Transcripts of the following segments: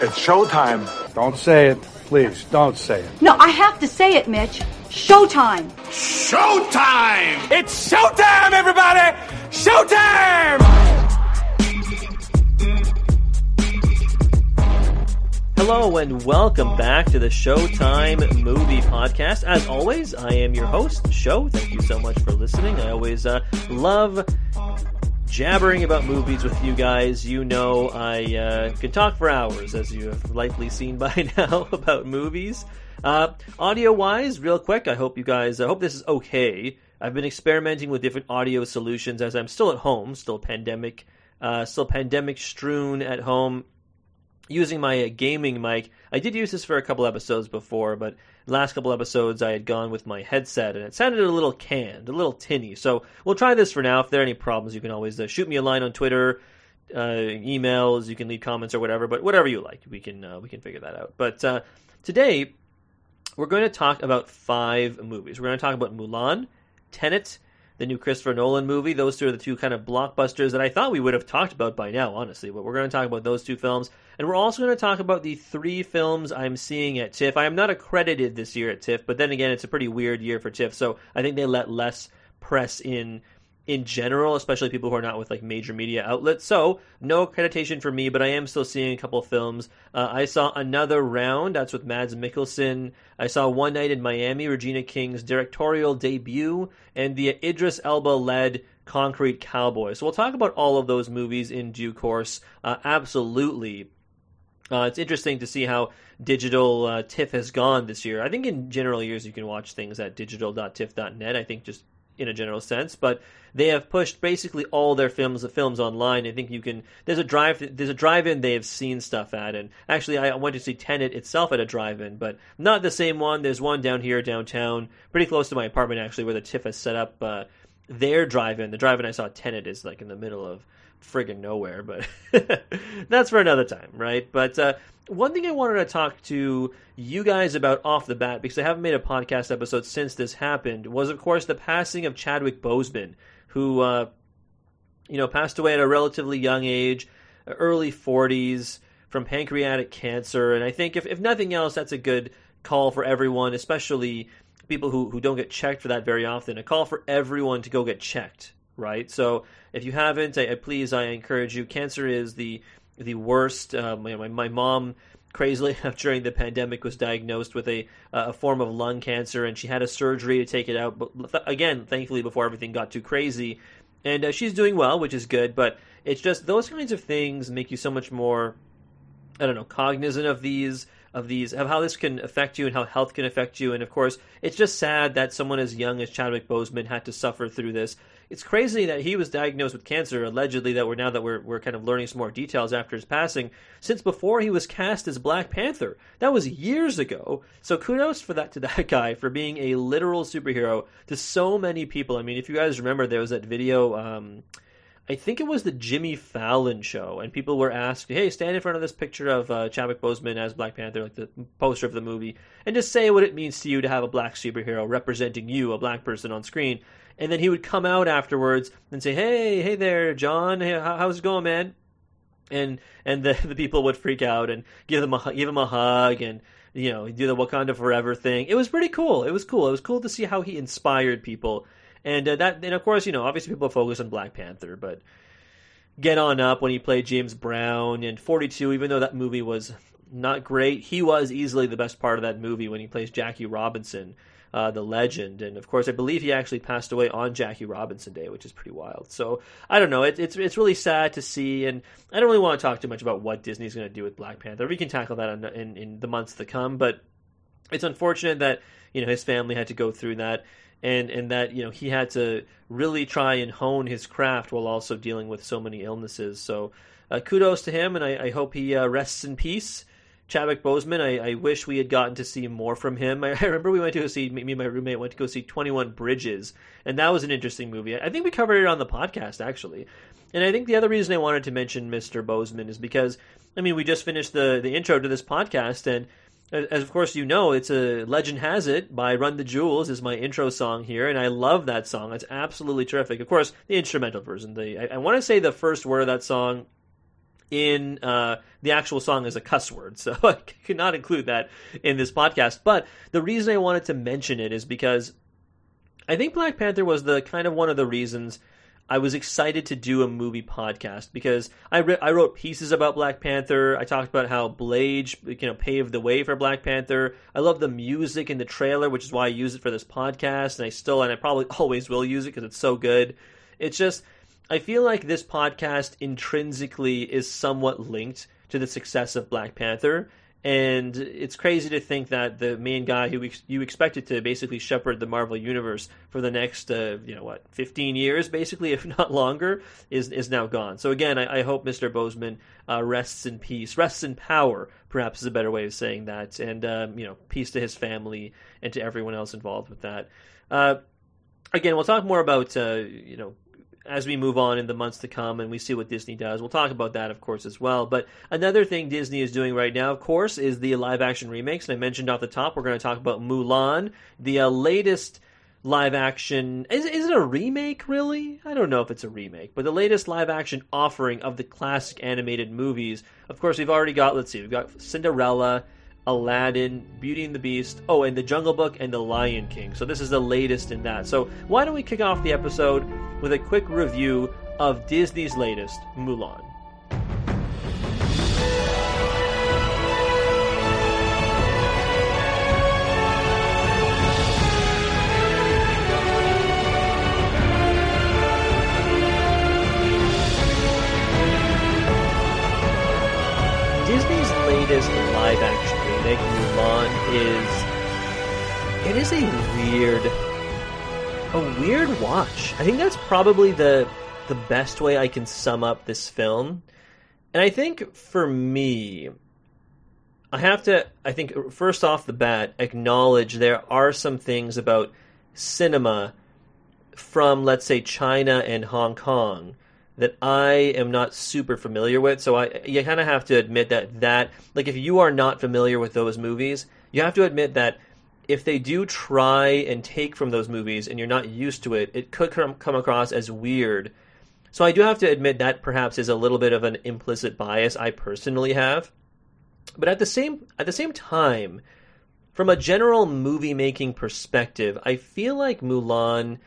It's showtime. Don't say it. Please, don't say it. No, I have to say it, Mitch. Showtime. Showtime! It's showtime, everybody! Showtime! Hello and welcome back to the Showtime Movie Podcast. As always, I am your host, Show. Thank you so much for listening. I always uh, love jabbering about movies with you guys. You know I uh, can talk for hours, as you have likely seen by now, about movies. Uh, audio wise, real quick, I hope you guys, I hope this is okay. I've been experimenting with different audio solutions as I'm still at home, still pandemic, uh, still pandemic strewn at home using my uh, gaming mic. I did use this for a couple episodes before, but last couple episodes I had gone with my headset and it sounded a little canned, a little tinny. So we'll try this for now. If there are any problems, you can always uh, shoot me a line on Twitter, uh, emails. You can leave comments or whatever. But whatever you like, we can uh, we can figure that out. But uh, today we're going to talk about five movies. We're going to talk about Mulan, Tenet the new Christopher Nolan movie. Those two are the two kind of blockbusters that I thought we would have talked about by now, honestly. But we're going to talk about those two films. And we're also going to talk about the three films I'm seeing at TIFF. I am not accredited this year at TIFF, but then again, it's a pretty weird year for TIFF. So I think they let less press in in general, especially people who are not with like major media outlets. So no accreditation for me, but I am still seeing a couple films. Uh, I saw another round. That's with Mads Mikkelsen. I saw One Night in Miami, Regina King's directorial debut, and the Idris Elba led Concrete Cowboy. So we'll talk about all of those movies in due course. Uh, absolutely. Uh, it's interesting to see how digital uh, TIFF has gone this year. I think in general years you can watch things at digital.tiff.net. I think just in a general sense, but they have pushed basically all their films the films online. I think you can there's a drive there's a drive-in they have seen stuff at, and actually I went to see Tenet itself at a drive-in, but not the same one. There's one down here downtown, pretty close to my apartment actually, where the TIFF has set up uh, their drive-in. The drive-in I saw Tenet is like in the middle of friggin' nowhere, but that's for another time, right? But uh, one thing I wanted to talk to you guys about off the bat, because I haven't made a podcast episode since this happened, was of course the passing of Chadwick Boseman, who uh, you know passed away at a relatively young age, early 40s, from pancreatic cancer. And I think if, if nothing else, that's a good call for everyone, especially people who, who don't get checked for that very often. A call for everyone to go get checked, right? So if you haven't, I, I please I encourage you. Cancer is the the worst. Um, my, my mom crazily during the pandemic was diagnosed with a a form of lung cancer and she had a surgery to take it out but again thankfully before everything got too crazy and uh, she's doing well which is good but it's just those kinds of things make you so much more i don't know cognizant of these of these of how this can affect you and how health can affect you and of course it's just sad that someone as young as Chadwick Boseman had to suffer through this it's crazy that he was diagnosed with cancer allegedly that we're now that we're we're kind of learning some more details after his passing since before he was cast as Black Panther. That was years ago. So kudos for that to that guy for being a literal superhero to so many people. I mean if you guys remember there was that video um, I think it was the Jimmy Fallon show, and people were asked, "Hey, stand in front of this picture of uh, Chadwick Boseman as Black Panther, like the poster of the movie, and just say what it means to you to have a black superhero representing you, a black person on screen." And then he would come out afterwards and say, "Hey, hey there, John. Hey, how's it going, man?" And and the the people would freak out and give them a give him a hug and you know do the Wakanda Forever thing. It was pretty cool. It was cool. It was cool to see how he inspired people and uh, that, and of course, you know, obviously people focus on Black Panther, but get on up when he played James Brown and 42. Even though that movie was not great, he was easily the best part of that movie when he plays Jackie Robinson, uh, the legend. And of course, I believe he actually passed away on Jackie Robinson Day, which is pretty wild. So I don't know. It, it's it's really sad to see, and I don't really want to talk too much about what Disney's going to do with Black Panther. We can tackle that in, in, in the months to come, but it's unfortunate that you know his family had to go through that and and that you know he had to really try and hone his craft while also dealing with so many illnesses. So uh, kudos to him, and I, I hope he uh, rests in peace. Chadwick Boseman, I, I, wish we had gotten to see more from him. I, I, remember we went to go see me and my roommate went to go see Twenty One Bridges, and that was an interesting movie. I think we covered it on the podcast actually. And I think the other reason I wanted to mention Mr. Boseman is because I mean we just finished the the intro to this podcast, and as of course you know, it's a legend has it by Run the Jewels is my intro song here, and I love that song. It's absolutely terrific. Of course, the instrumental version. The I, I want to say the first word of that song in uh, the actual song as a cuss word, so I could not include that in this podcast. But the reason I wanted to mention it is because I think Black Panther was the kind of one of the reasons I was excited to do a movie podcast because I re- I wrote pieces about Black Panther. I talked about how Blade you know paved the way for Black Panther. I love the music in the trailer, which is why I use it for this podcast, and I still and I probably always will use it because it's so good. It's just I feel like this podcast intrinsically is somewhat linked to the success of Black Panther and it's crazy to think that the main guy who you expected to basically shepherd the Marvel universe for the next, uh, you know, what, 15 years, basically, if not longer, is is now gone. So again, I, I hope Mr. Boseman uh, rests in peace, rests in power, perhaps is a better way of saying that, and um, you know, peace to his family and to everyone else involved with that. Uh, again, we'll talk more about uh, you know as we move on in the months to come and we see what Disney does. We'll talk about that, of course, as well. But another thing Disney is doing right now, of course, is the live action remakes. And I mentioned off the top, we're going to talk about Mulan, the uh, latest live action. Is, is it a remake, really? I don't know if it's a remake, but the latest live action offering of the classic animated movies. Of course, we've already got, let's see, we've got Cinderella. Aladdin, Beauty and the Beast, oh, and The Jungle Book and The Lion King. So this is the latest in that. So why don't we kick off the episode with a quick review of Disney's latest, Mulan. Disney's latest live action remake, Mulan, is it is a weird a weird watch. I think that's probably the the best way I can sum up this film. And I think for me, I have to I think first off the bat acknowledge there are some things about cinema from let's say China and Hong Kong that I am not super familiar with. So I you kind of have to admit that that like if you are not familiar with those movies, you have to admit that if they do try and take from those movies and you're not used to it, it could come, come across as weird. So I do have to admit that perhaps is a little bit of an implicit bias I personally have. But at the same at the same time, from a general movie making perspective, I feel like Mulan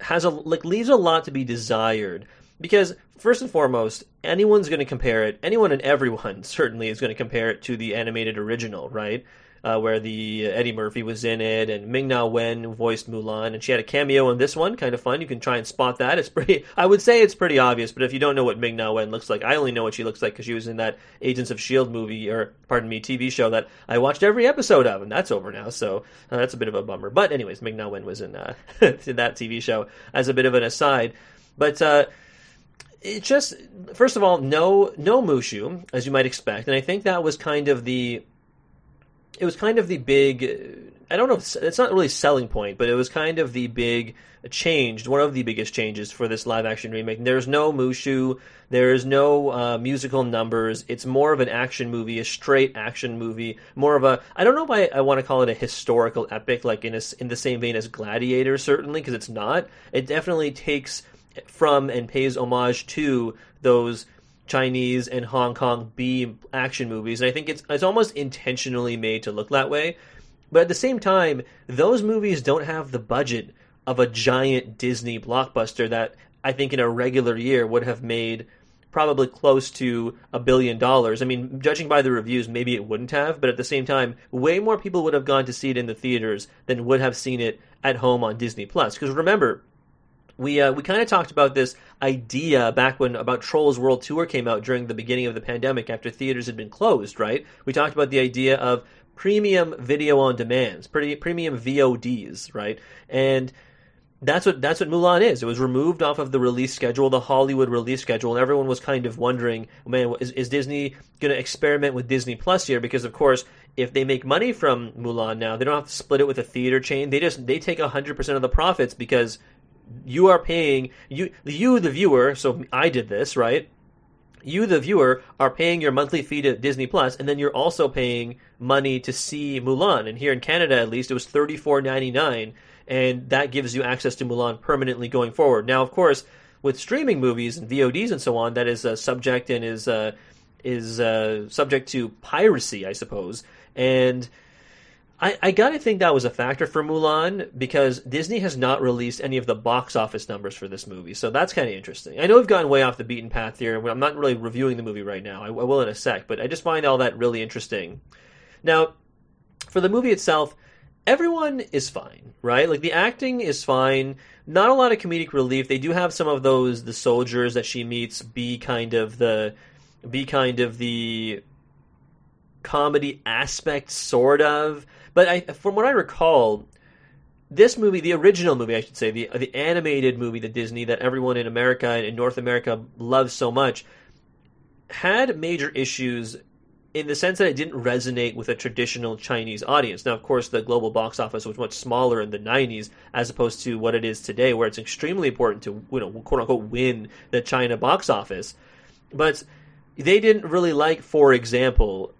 has a like leaves a lot to be desired because first and foremost, anyone's going to compare it. Anyone and everyone certainly is going to compare it to the animated original, right? Uh, where the uh, Eddie Murphy was in it, and Ming Na Wen voiced Mulan, and she had a cameo in this one. Kind of fun. You can try and spot that. It's pretty. I would say it's pretty obvious, but if you don't know what Ming Na Wen looks like, I only know what she looks like because she was in that Agents of Shield movie, or pardon me, TV show that I watched every episode of, and that's over now. So uh, that's a bit of a bummer. But anyways, Ming Na Wen was in, uh, in that TV show as a bit of an aside. But uh, it just first of all no no mushu as you might expect. And i think that was kind of the it was kind of the big i don't know if it's not really selling point but it was kind of the big change one of the biggest changes for this live action remake. There's no mushu there's no uh, musical numbers. It's more of an action movie a straight action movie more of a i don't know i, I want to call it a historical epic like in a, in the same vein as gladiator certainly because it's not. It definitely takes from and pays homage to those Chinese and Hong Kong B action movies. And I think it's it's almost intentionally made to look that way. But at the same time, those movies don't have the budget of a giant Disney blockbuster that I think in a regular year would have made probably close to a billion dollars. I mean, judging by the reviews, maybe it wouldn't have, but at the same time, way more people would have gone to see it in the theaters than would have seen it at home on Disney Plus. Because remember, we uh, we kind of talked about this idea back when about Trolls World Tour came out during the beginning of the pandemic after theaters had been closed, right? We talked about the idea of premium video on demands, pretty premium VODs, right? And that's what that's what Mulan is. It was removed off of the release schedule, the Hollywood release schedule, and everyone was kind of wondering, man, is, is Disney going to experiment with Disney Plus here? Because of course, if they make money from Mulan now, they don't have to split it with a theater chain. They just they take hundred percent of the profits because you are paying you you the viewer. So I did this right. You the viewer are paying your monthly fee to Disney Plus, and then you're also paying money to see Mulan. And here in Canada, at least, it was thirty four ninety nine, and that gives you access to Mulan permanently going forward. Now, of course, with streaming movies and VODs and so on that is uh, subject and is uh, is uh, subject to piracy, I suppose. And I, I gotta think that was a factor for Mulan because Disney has not released any of the box office numbers for this movie, so that's kind of interesting. I know we've gone way off the beaten path here. I'm not really reviewing the movie right now. I, I will in a sec, but I just find all that really interesting. Now, for the movie itself, everyone is fine, right? Like the acting is fine. Not a lot of comedic relief. They do have some of those the soldiers that she meets be kind of the be kind of the comedy aspect, sort of. But I, from what I recall, this movie, the original movie, I should say, the the animated movie that Disney that everyone in America and in North America loves so much, had major issues in the sense that it didn't resonate with a traditional Chinese audience. Now, of course, the global box office was much smaller in the 90s as opposed to what it is today, where it's extremely important to, you know, quote unquote, win the China box office. But they didn't really like, for example,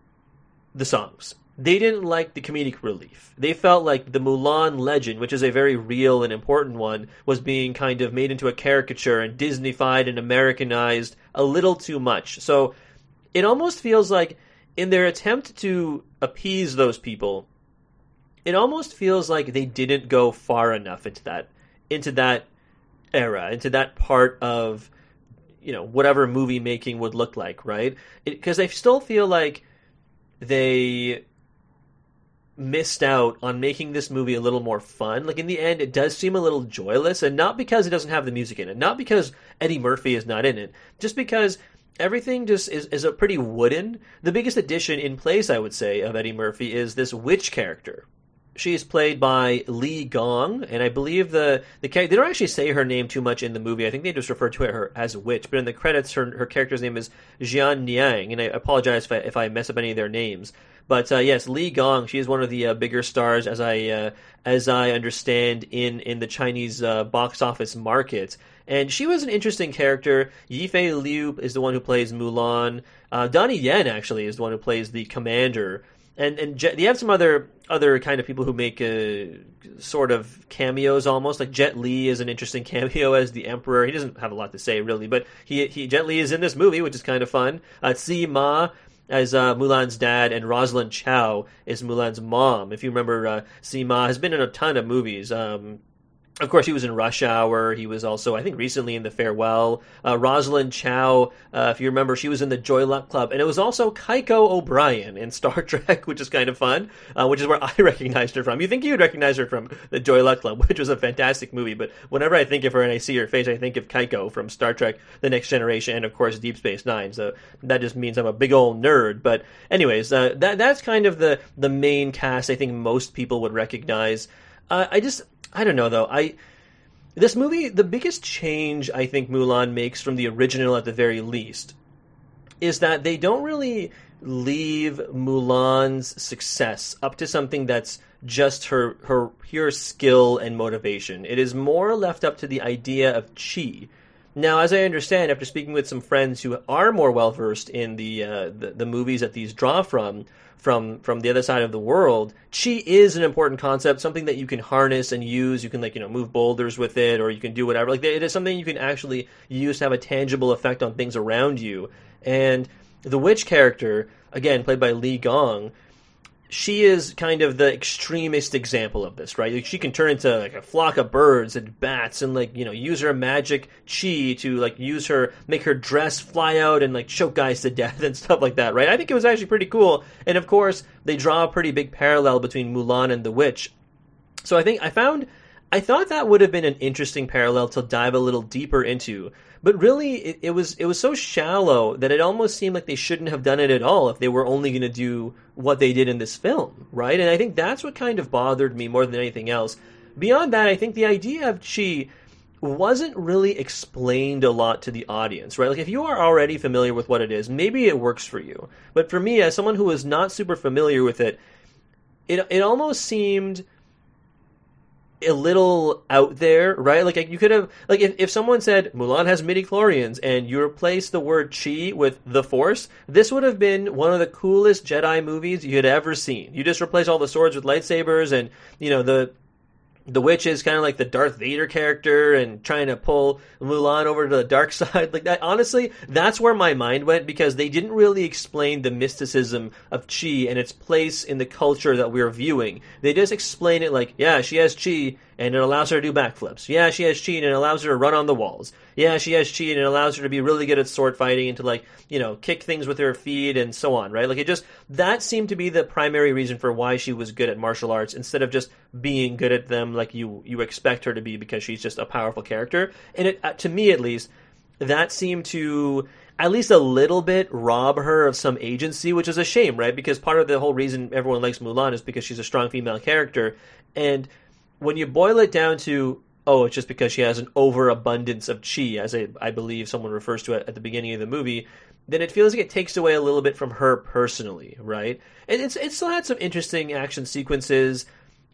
the songs. They didn't like the comedic relief. They felt like the Mulan legend, which is a very real and important one, was being kind of made into a caricature and Disneyfied and Americanized a little too much. So it almost feels like, in their attempt to appease those people, it almost feels like they didn't go far enough into that into that era, into that part of you know whatever movie making would look like, right? Because I still feel like they missed out on making this movie a little more fun. Like in the end, it does seem a little joyless, and not because it doesn't have the music in it, not because Eddie Murphy is not in it, just because everything just is, is a pretty wooden. The biggest addition in place, I would say, of Eddie Murphy is this witch character. She is played by Li Gong, and I believe the the they don't actually say her name too much in the movie. I think they just refer to her as a witch. But in the credits, her her character's name is Jian Niang, and I apologize if I, if I mess up any of their names. But uh, yes, Li Gong, she is one of the uh, bigger stars, as I uh, as I understand in in the Chinese uh, box office market. And she was an interesting character. Yifei Liu is the one who plays Mulan. Uh, Donnie Yen actually is the one who plays the commander. And and Jet, have some other other kind of people who make uh, sort of cameos almost. Like Jet Li is an interesting cameo as the Emperor. He doesn't have a lot to say really, but he he Jet Li is in this movie, which is kind of fun. Uh, Ma as uh, Mulan's dad, and Rosalind Chao is Mulan's mom. If you remember, uh, Tzi Ma has been in a ton of movies. Um, of course, he was in Rush Hour. He was also, I think, recently in The Farewell. Uh, Rosalind Chao, uh, if you remember, she was in the Joy Luck Club. And it was also Keiko O'Brien in Star Trek, which is kind of fun, uh, which is where I recognized her from. You think you would recognize her from the Joy Luck Club, which was a fantastic movie. But whenever I think of her and I see her face, I think of Keiko from Star Trek The Next Generation and, of course, Deep Space Nine. So that just means I'm a big old nerd. But, anyways, uh, that that's kind of the, the main cast I think most people would recognize. Uh, I just I don't know though. I this movie, the biggest change I think Mulan makes from the original, at the very least, is that they don't really leave Mulan's success up to something that's just her her pure skill and motivation. It is more left up to the idea of chi. Now, as I understand, after speaking with some friends who are more well versed in the, uh, the the movies that these draw from, from from the other side of the world, chi is an important concept, something that you can harness and use. You can like you know move boulders with it, or you can do whatever. Like it is something you can actually use to have a tangible effect on things around you. And the witch character, again played by Li Gong, she is kind of the extremist example of this, right? Like she can turn into like a flock of birds and bats and like, you know, use her magic chi to like use her, make her dress fly out and like choke guys to death and stuff like that, right? I think it was actually pretty cool. And of course, they draw a pretty big parallel between Mulan and the witch. So I think I found, I thought that would have been an interesting parallel to dive a little deeper into but really, it, it, was it was so shallow that it almost seemed like they shouldn't have done it at all if they were only going to do what they did in this film, right? And I think that's what kind of bothered me more than anything else. Beyond that, I think the idea of chi wasn't really explained a lot to the audience, right? Like if you are already familiar with what it is, maybe it works for you. But for me, as someone who is not super familiar with it, it it almost seemed a little out there, right? Like you could have, like if, if someone said Mulan has midi chlorians and you replace the word chi with the Force, this would have been one of the coolest Jedi movies you had ever seen. You just replace all the swords with lightsabers and you know the the witch is kind of like the Darth Vader character and trying to pull Mulan over to the dark side. Like that, honestly, that's where my mind went because they didn't really explain the mysticism of Chi and its place in the culture that we're viewing. They just explain it like, yeah, she has Chi and it allows her to do backflips. Yeah, she has Chi and it allows her to run on the walls. Yeah, she has Chi and it allows her to be really good at sword fighting and to like, you know, kick things with her feet and so on, right? Like it just, that seemed to be the primary reason for why she was good at martial arts instead of just being good at them like you, you expect her to be because she's just a powerful character. And it, uh, to me at least, that seemed to at least a little bit rob her of some agency, which is a shame, right? Because part of the whole reason everyone likes Mulan is because she's a strong female character. And when you boil it down to oh, it's just because she has an overabundance of chi, as I, I believe someone refers to it at the beginning of the movie, then it feels like it takes away a little bit from her personally, right? And it's it still had some interesting action sequences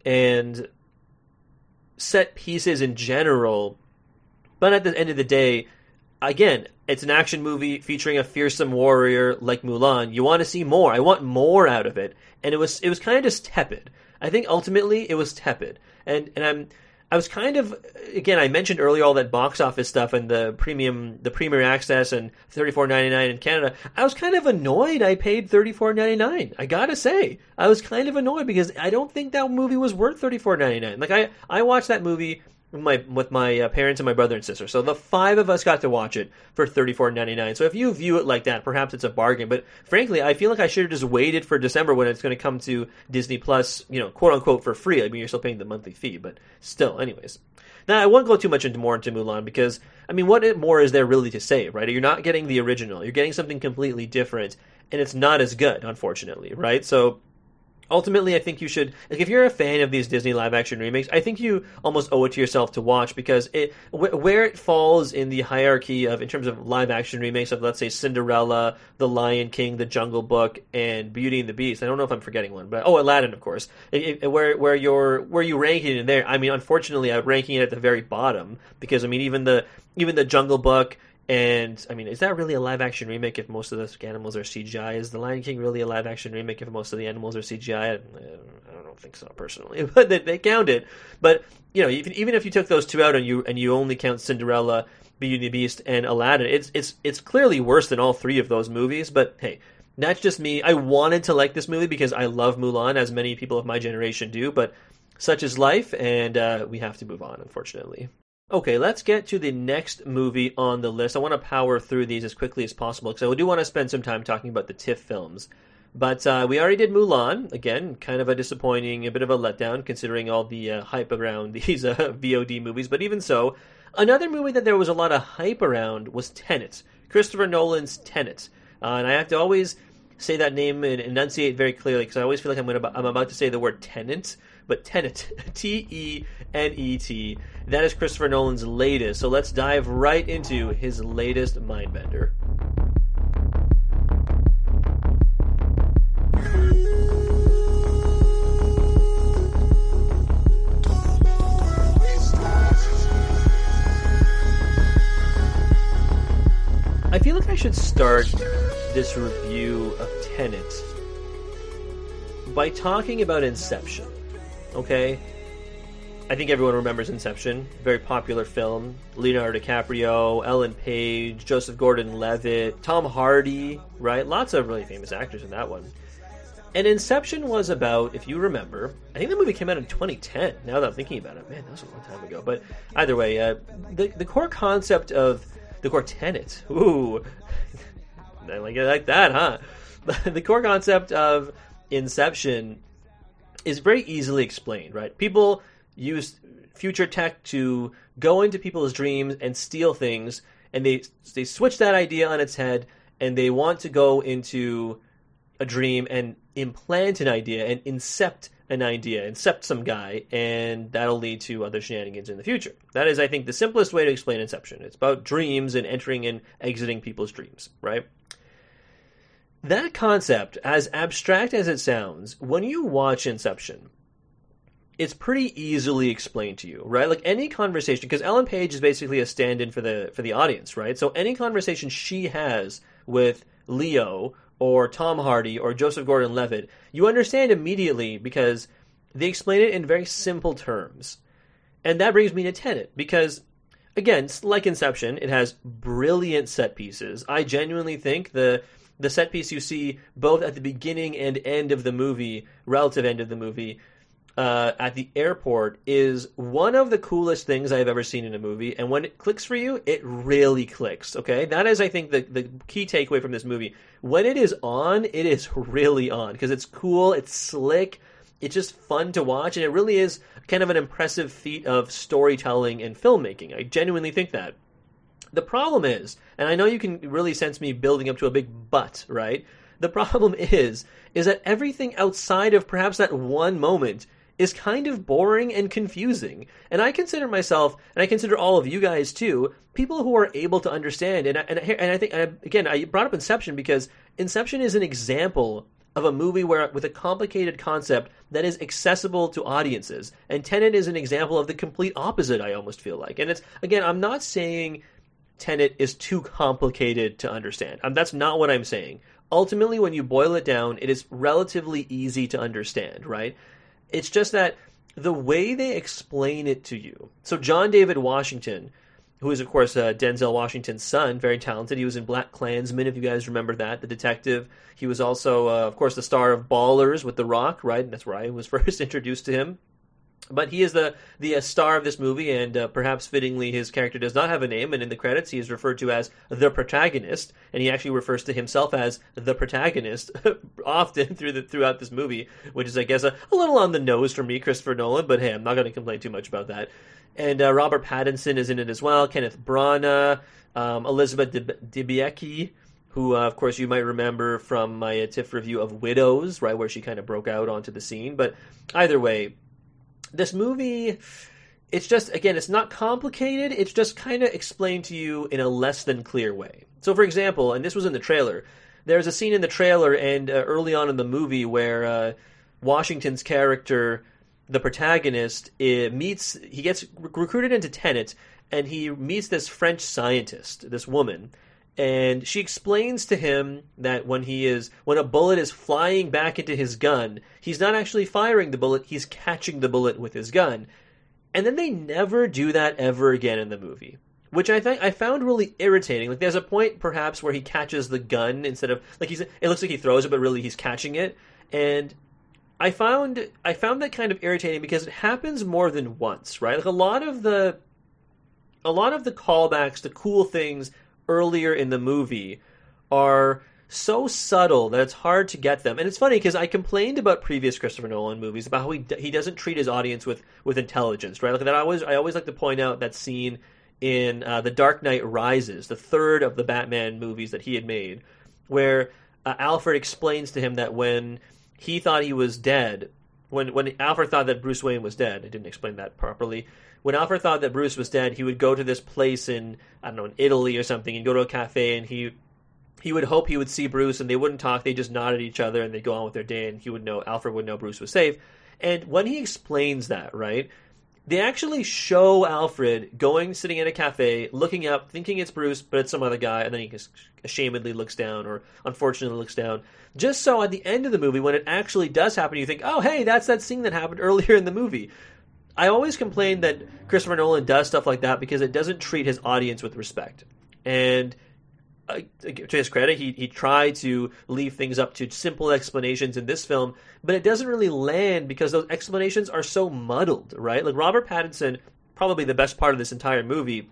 and set pieces in general, but at the end of the day, again, it's an action movie featuring a fearsome warrior like Mulan. You want to see more. I want more out of it, and it was it was kind of just tepid. I think ultimately it was tepid and and I'm I was kind of again I mentioned earlier all that box office stuff and the premium the premier access and thirty four ninety nine in Canada. I was kind of annoyed I paid thirty four ninety nine. I gotta say I was kind of annoyed because I don't think that movie was worth thirty four ninety nine. Like I I watched that movie my with my uh, parents and my brother and sister. So the five of us got to watch it for thirty four ninety nine. So if you view it like that, perhaps it's a bargain. But frankly, I feel like I should have just waited for December when it's going to come to Disney Plus, you know, quote unquote for free. I mean, you're still paying the monthly fee, but still, anyways. Now I won't go too much into more into Mulan because I mean, what more is there really to say, right? You're not getting the original. You're getting something completely different, and it's not as good, unfortunately, right? So ultimately, I think you should like if you're a fan of these Disney live action remakes, I think you almost owe it to yourself to watch because it wh- where it falls in the hierarchy of in terms of live action remakes of let's say Cinderella, The Lion King, The Jungle Book, and Beauty and the Beast. I don't know if I'm forgetting one, but oh, Aladdin, of course. It, it, where where you're where you rank it in there? I mean, unfortunately, I'm ranking it at the very bottom because I mean even the even the Jungle Book and I mean, is that really a live action remake if most of the animals are CGI? Is The Lion King really a live action remake if most of the animals are CGI? I, don't think so personally, but they, they count it. But you know, even even if you took those two out and you and you only count Cinderella, Beauty and the Beast, and Aladdin, it's it's it's clearly worse than all three of those movies. But hey, that's just me. I wanted to like this movie because I love Mulan, as many people of my generation do. But such is life, and uh, we have to move on, unfortunately. Okay, let's get to the next movie on the list. I want to power through these as quickly as possible because I do want to spend some time talking about the TIFF films. But uh, we already did Mulan. Again, kind of a disappointing, a bit of a letdown considering all the uh, hype around these uh, VOD movies. But even so, another movie that there was a lot of hype around was Tenet, Christopher Nolan's Tenet. Uh, and I have to always say that name and enunciate very clearly because I always feel like I'm, gonna, I'm about to say the word tenant but Tenet, T E N E T. That is Christopher Nolan's latest. So let's dive right into his latest Mindbender. I feel like I should start this review of Tenet by talking about Inception. Okay, I think everyone remembers Inception, very popular film. Leonardo DiCaprio, Ellen Page, Joseph Gordon-Levitt, Tom Hardy, right? Lots of really famous actors in that one. And Inception was about, if you remember, I think the movie came out in 2010. Now that I'm thinking about it, man, that was a long time ago. But either way, uh, the the core concept of the core tenet, ooh, I like like that, huh? the core concept of Inception is very easily explained, right? People use future tech to go into people's dreams and steal things, and they they switch that idea on its head, and they want to go into a dream and implant an idea and incept an idea, incept some guy, and that'll lead to other shenanigans in the future. That is, I think, the simplest way to explain Inception. It's about dreams and entering and exiting people's dreams, right? That concept, as abstract as it sounds, when you watch Inception, it's pretty easily explained to you, right? Like any conversation, because Ellen Page is basically a stand-in for the for the audience, right? So any conversation she has with Leo or Tom Hardy or Joseph Gordon-Levitt, you understand immediately because they explain it in very simple terms. And that brings me to Tenet because again, like Inception, it has brilliant set pieces. I genuinely think the the set piece you see both at the beginning and end of the movie, relative end of the movie, uh, at the airport is one of the coolest things I've ever seen in a movie. And when it clicks for you, it really clicks. Okay, that is, I think, the the key takeaway from this movie. When it is on, it is really on because it's cool, it's slick, it's just fun to watch, and it really is kind of an impressive feat of storytelling and filmmaking. I genuinely think that. The problem is, and I know you can really sense me building up to a big but, right? The problem is, is that everything outside of perhaps that one moment is kind of boring and confusing. And I consider myself, and I consider all of you guys too, people who are able to understand. And I, and I, and I think, and I, again, I brought up Inception because Inception is an example of a movie where with a complicated concept that is accessible to audiences. And Tenet is an example of the complete opposite, I almost feel like. And it's, again, I'm not saying Tenet is too complicated to understand. Um, that's not what I'm saying. Ultimately, when you boil it down, it is relatively easy to understand, right? It's just that the way they explain it to you. So John David Washington, who is of course uh, Denzel Washington's son, very talented. He was in BlacKkKlansman, if you guys remember that, the detective. He was also, uh, of course, the star of Ballers with The Rock, right? And that's where I was first introduced to him. But he is the the uh, star of this movie, and uh, perhaps fittingly, his character does not have a name. And in the credits, he is referred to as the protagonist, and he actually refers to himself as the protagonist often through the throughout this movie, which is, I guess, a, a little on the nose for me, Christopher Nolan. But hey, I'm not going to complain too much about that. And uh, Robert Pattinson is in it as well. Kenneth Branagh, um, Elizabeth Debicki, who, uh, of course, you might remember from my uh, TIFF review of Widows, right, where she kind of broke out onto the scene. But either way, this movie it's just again it's not complicated. It's just kind of explained to you in a less than clear way. So for example and this was in the trailer there's a scene in the trailer and uh, early on in the movie where uh, washington's character the protagonist meets he gets recruited into tenet and he meets this french scientist this woman and she explains to him that when he is when a bullet is flying back into his gun, he's not actually firing the bullet, he's catching the bullet with his gun. And then they never do that ever again in the movie. Which I think I found really irritating. Like there's a point perhaps where he catches the gun instead of like he's it looks like he throws it, but really he's catching it. And I found I found that kind of irritating because it happens more than once, right? Like a lot of the a lot of the callbacks, the cool things earlier in the movie are so subtle that it's hard to get them. And it's funny because I complained about previous Christopher Nolan movies about how he he doesn't treat his audience with with intelligence, right? Like that. I always I always like to point out that scene in uh, The Dark Knight Rises, the third of the Batman movies that he had made, where uh, Alfred explains to him that when he thought he was dead, when when Alfred thought that Bruce Wayne was dead, I didn't explain that properly when Alfred thought that Bruce was dead, he would go to this place in I don't know in Italy or something, and go to a cafe, and he he would hope he would see Bruce, and they wouldn't talk. They just nod at each other, and they'd go on with their day, and he would know Alfred would know Bruce was safe. And when he explains that, right, they actually show Alfred going, sitting in a cafe, looking up, thinking it's Bruce, but it's some other guy, and then he ashamedly looks down, or unfortunately looks down. Just so at the end of the movie, when it actually does happen, you think, oh, hey, that's that scene that happened earlier in the movie. I always complain that Christopher Nolan does stuff like that because it doesn't treat his audience with respect. And uh, to his credit, he he tried to leave things up to simple explanations in this film, but it doesn't really land because those explanations are so muddled, right? Like Robert Pattinson, probably the best part of this entire movie,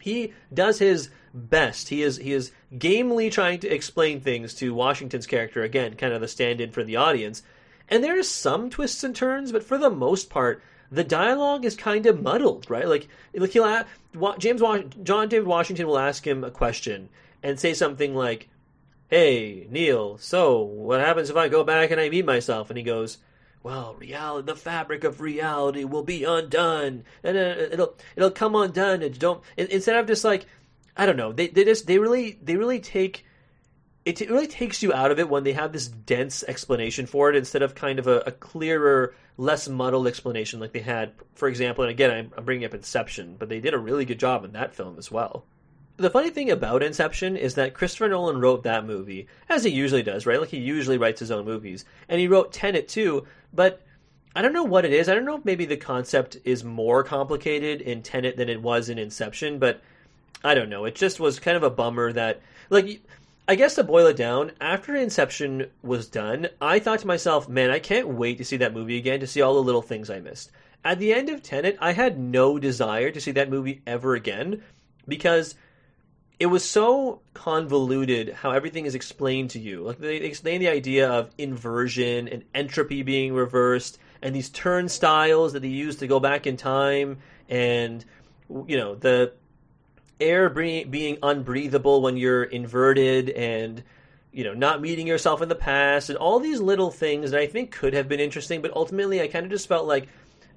he does his best. He is he is gamely trying to explain things to Washington's character again, kind of the stand-in for the audience. And there are some twists and turns, but for the most part, the dialogue is kind of muddled, right? Like, like he'll ask, James John David Washington will ask him a question and say something like, "Hey Neil, so what happens if I go back and I meet myself?" And he goes, "Well, reality, the fabric of reality will be undone, and uh, it'll it'll come undone." And don't instead of just like, I don't know, they they just they really they really take it, really takes you out of it when they have this dense explanation for it instead of kind of a, a clearer, less muddled explanation like they had, for example. And again, I'm, I'm bringing up Inception, but they did a really good job in that film as well. The funny thing about Inception is that Christopher Nolan wrote that movie, as he usually does, right? Like he usually writes his own movies. And he wrote Tenet too, but I don't know what it is. I don't know if maybe the concept is more complicated in Tenet than it was in Inception, but I don't know. It just was kind of a bummer that, like, I guess to boil it down, after Inception was done, I thought to myself, man, I can't wait to see that movie again to see all the little things I missed. At the end of Tenet, I had no desire to see that movie ever again because it was so convoluted how everything is explained to you. Like they explain the idea of inversion and entropy being reversed and these turnstiles that they use to go back in time and you know the air being unbreathable when you're inverted and you know not meeting yourself in the past and all these little things that I think could have been interesting but ultimately I kind of just felt like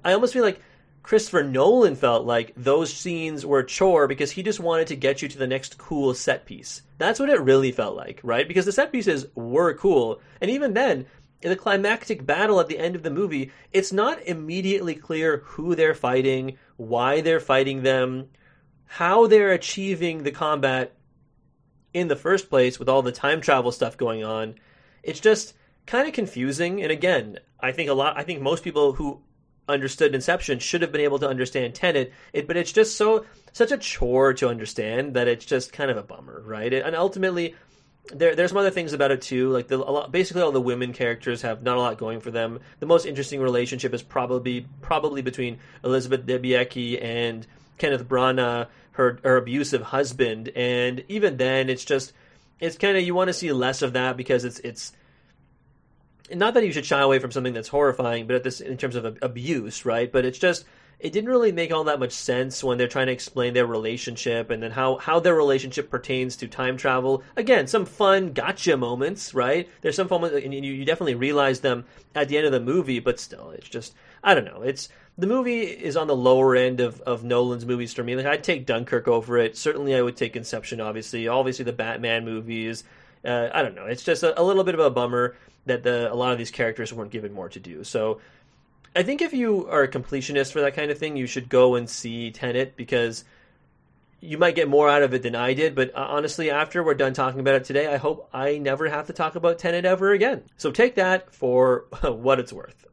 I almost feel like Christopher Nolan felt like those scenes were a chore because he just wanted to get you to the next cool set piece. That's what it really felt like, right? Because the set pieces were cool. And even then, in the climactic battle at the end of the movie, it's not immediately clear who they're fighting, why they're fighting them, how they're achieving the combat in the first place with all the time travel stuff going on. It's just kind of confusing. And again, I think a lot, I think most people who understood Inception should have been able to understand Tenet. It, but it's just so such a chore to understand that it's just kind of a bummer, right? and ultimately, there, there's some other things about it too. Like the, lot, basically all the women characters have not a lot going for them. The most interesting relationship is probably probably between Elizabeth Debicki and Kenneth Branagh, her her abusive husband. And even then, it's just it's kind of you want to see less of that because it's it's not that you should shy away from something that's horrifying, but at this in terms of abuse, right? But it's just it didn't really make all that much sense when they're trying to explain their relationship and then how how their relationship pertains to time travel. Again, some fun gotcha moments, right? There's some fun and you, you definitely realize them at the end of the movie, but still, it's just I don't know. It's the movie is on the lower end of, of Nolan's movies for me. Like I'd take Dunkirk over it. Certainly, I would take Inception. Obviously, obviously the Batman movies. Uh, I don't know. It's just a, a, little bit of a bummer that the a lot of these characters weren't given more to do. So I think if you are a completionist for that kind of thing, you should go and see Tenet because you might get more out of it than I did. But uh, honestly, after we're done talking about it today, I hope I never have to talk about Tenet ever again. So take that for what it's worth.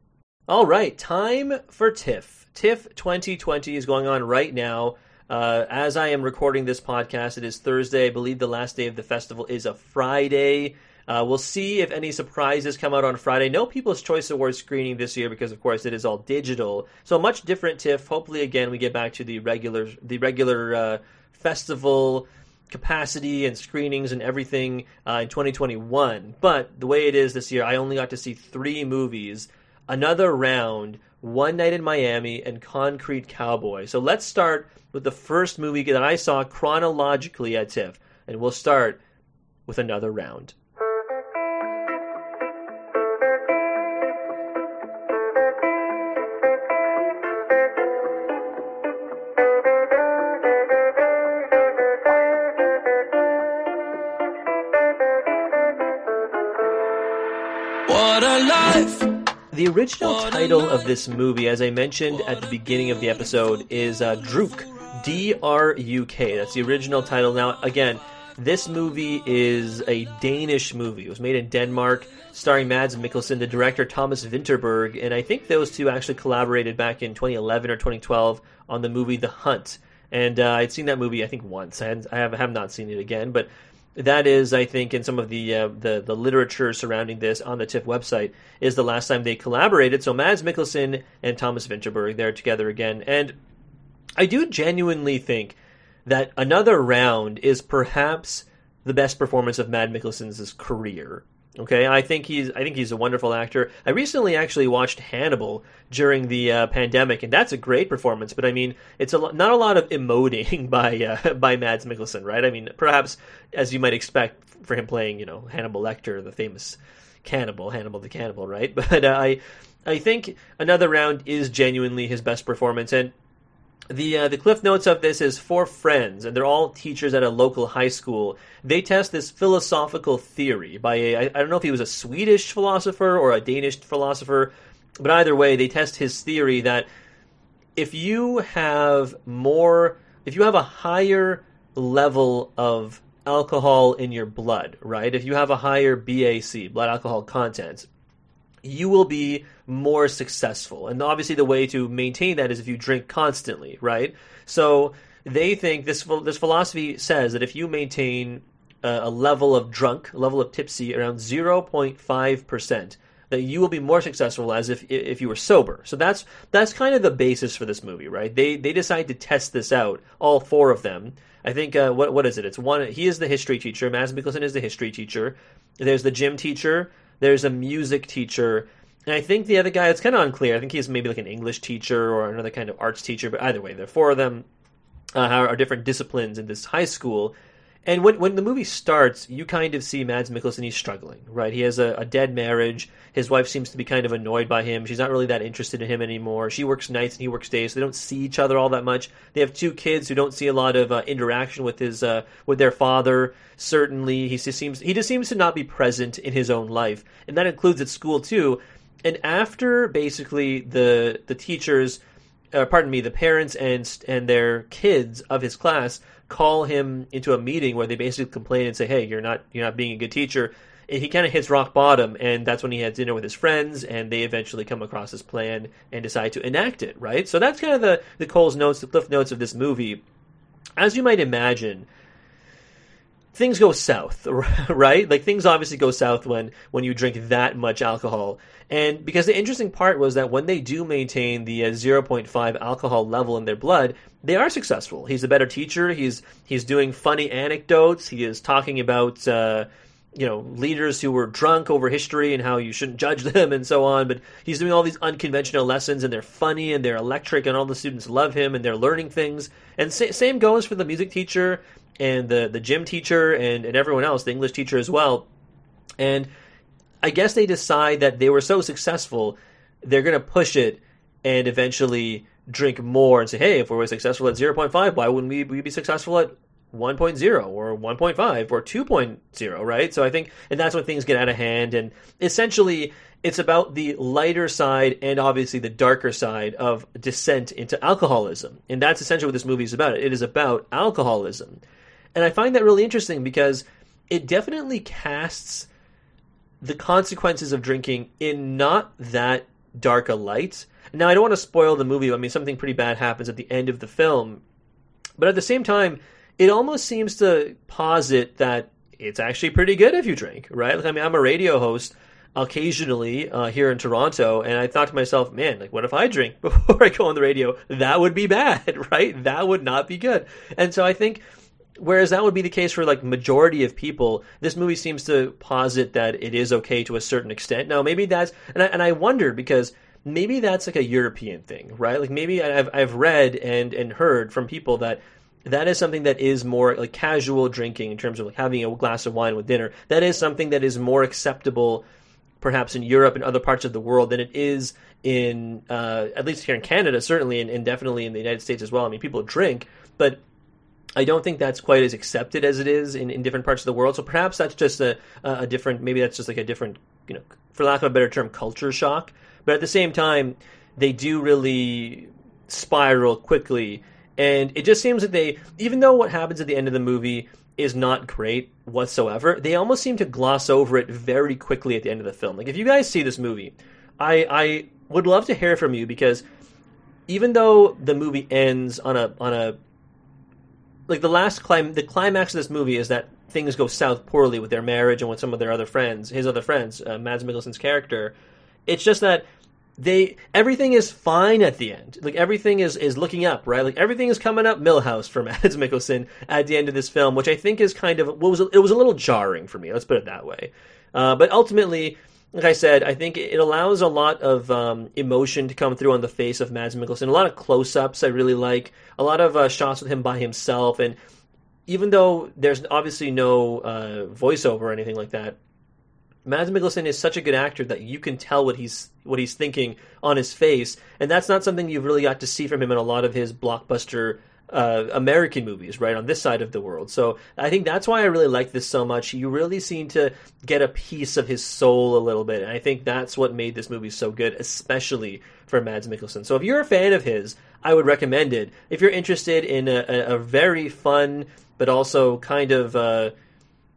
All right, time for TIFF. TIFF 2020 is going on right now. Uh, as I am recording this podcast, it is Thursday. I believe the last day of the festival is a Friday. Uh, we'll see if any surprises come out on Friday. No People's Choice Awards screening this year because, of course, it is all digital. So much different TIFF. Hopefully, again, we get back to the regular the regular uh, festival capacity and screenings and everything uh, in 2021. But the way it is this year, I only got to see three movies. Another round, One Night in Miami, and Concrete Cowboy. So let's start with the first movie that I saw chronologically at TIFF, and we'll start with another round. The original title of this movie, as I mentioned at the beginning of the episode, is uh, Druk. D R U K. That's the original title. Now, again, this movie is a Danish movie. It was made in Denmark, starring Mads Mikkelsen, the director Thomas Vinterberg, and I think those two actually collaborated back in 2011 or 2012 on the movie The Hunt. And uh, I'd seen that movie, I think, once. I, I have, have not seen it again, but that is, I think, in some of the, uh, the the literature surrounding this on the TIFF website, is the last time they collaborated. So Mads Mikkelsen and Thomas Vinterberg, they're together again, and I do genuinely think that another round is perhaps the best performance of Mads Mikkelsen's career. Okay, I think he's I think he's a wonderful actor. I recently actually watched Hannibal during the uh, pandemic, and that's a great performance. But I mean, it's a not a lot of emoting by uh, by Mads Mikkelsen, right? I mean, perhaps as you might expect for him playing, you know, Hannibal Lecter, the famous cannibal, Hannibal the cannibal, right? But uh, I I think another round is genuinely his best performance, and the uh, the cliff notes of this is four friends, and they're all teachers at a local high school. They test this philosophical theory by a I, I don't know if he was a Swedish philosopher or a Danish philosopher, but either way, they test his theory that if you have more, if you have a higher level of alcohol in your blood, right? If you have a higher BAC, blood alcohol content, you will be more successful. And obviously, the way to maintain that is if you drink constantly, right? So they think this this philosophy says that if you maintain a, a level of drunk, a level of tipsy around 0.5 percent, that you will be more successful as if if you were sober. So that's that's kind of the basis for this movie, right? They they decide to test this out, all four of them. I think uh, what what is it? It's one. He is the history teacher. Mads Mikkelsen is the history teacher. There's the gym teacher. There's a music teacher. And I think the other guy, it's kind of unclear. I think he's maybe like an English teacher or another kind of arts teacher. But either way, there are four of them uh, are different disciplines in this high school. And when when the movie starts, you kind of see Mads Mikkelsen. He's struggling, right? He has a, a, dead marriage. His wife seems to be kind of annoyed by him. She's not really that interested in him anymore. She works nights and he works days, so they don't see each other all that much. They have two kids who don't see a lot of uh, interaction with his uh, with their father. Certainly, he just seems he just seems to not be present in his own life, and that includes at school too. And after basically the the teachers, uh, pardon me, the parents and and their kids of his class call him into a meeting where they basically complain and say, "Hey, you're not you're not being a good teacher." And he kind of hits rock bottom, and that's when he has dinner with his friends, and they eventually come across his plan and decide to enact it. Right. So that's kind of the the Cole's notes, the cliff notes of this movie. As you might imagine, things go south, right? Like things obviously go south when when you drink that much alcohol. And because the interesting part was that when they do maintain the uh, 0.5 alcohol level in their blood, they are successful. He's a better teacher. He's he's doing funny anecdotes. He is talking about uh, you know leaders who were drunk over history and how you shouldn't judge them and so on. But he's doing all these unconventional lessons and they're funny and they're electric and all the students love him and they're learning things. And sa- same goes for the music teacher and the the gym teacher and and everyone else, the English teacher as well. And I guess they decide that they were so successful, they're going to push it and eventually drink more and say, hey, if we were successful at 0.5, why wouldn't we, we be successful at 1.0 or 1.5 or 2.0, right? So I think, and that's when things get out of hand. And essentially, it's about the lighter side and obviously the darker side of descent into alcoholism. And that's essentially what this movie is about. It is about alcoholism. And I find that really interesting because it definitely casts the consequences of drinking in not that dark a light. Now, I don't want to spoil the movie. I mean, something pretty bad happens at the end of the film. But at the same time, it almost seems to posit that it's actually pretty good if you drink, right? Like, I mean, I'm a radio host occasionally uh, here in Toronto, and I thought to myself, man, like, what if I drink before I go on the radio? That would be bad, right? That would not be good. And so I think whereas that would be the case for like majority of people this movie seems to posit that it is okay to a certain extent. Now maybe that's and I, and I wonder because maybe that's like a european thing right? Like maybe i've i've read and and heard from people that that is something that is more like casual drinking in terms of like having a glass of wine with dinner. That is something that is more acceptable perhaps in europe and other parts of the world than it is in uh, at least here in canada certainly and, and definitely in the united states as well. I mean people drink but I don't think that's quite as accepted as it is in, in different parts of the world. So perhaps that's just a, a different, maybe that's just like a different, you know, for lack of a better term, culture shock. But at the same time, they do really spiral quickly. And it just seems that they, even though what happens at the end of the movie is not great whatsoever, they almost seem to gloss over it very quickly at the end of the film. Like if you guys see this movie, I, I would love to hear from you because even though the movie ends on a on a like the last clim the climax of this movie is that things go south poorly with their marriage and with some of their other friends, his other friends, uh, Mads Mikkelsen's character. It's just that they everything is fine at the end. Like everything is is looking up, right? Like everything is coming up Milhouse for Mads Mikkelsen at the end of this film, which I think is kind of what was it was a little jarring for me. Let's put it that way. Uh, but ultimately, like I said, I think it allows a lot of um, emotion to come through on the face of Mads Mikkelsen. A lot of close-ups I really like. A lot of uh, shots with him by himself, and even though there's obviously no uh, voiceover or anything like that, Mads Mikkelsen is such a good actor that you can tell what he's what he's thinking on his face, and that's not something you've really got to see from him in a lot of his blockbuster uh, American movies, right, on this side of the world. So I think that's why I really like this so much. You really seem to get a piece of his soul a little bit, and I think that's what made this movie so good, especially for Mads Mikkelsen. So if you're a fan of his, I would recommend it. If you're interested in a, a, very fun but also kind of uh,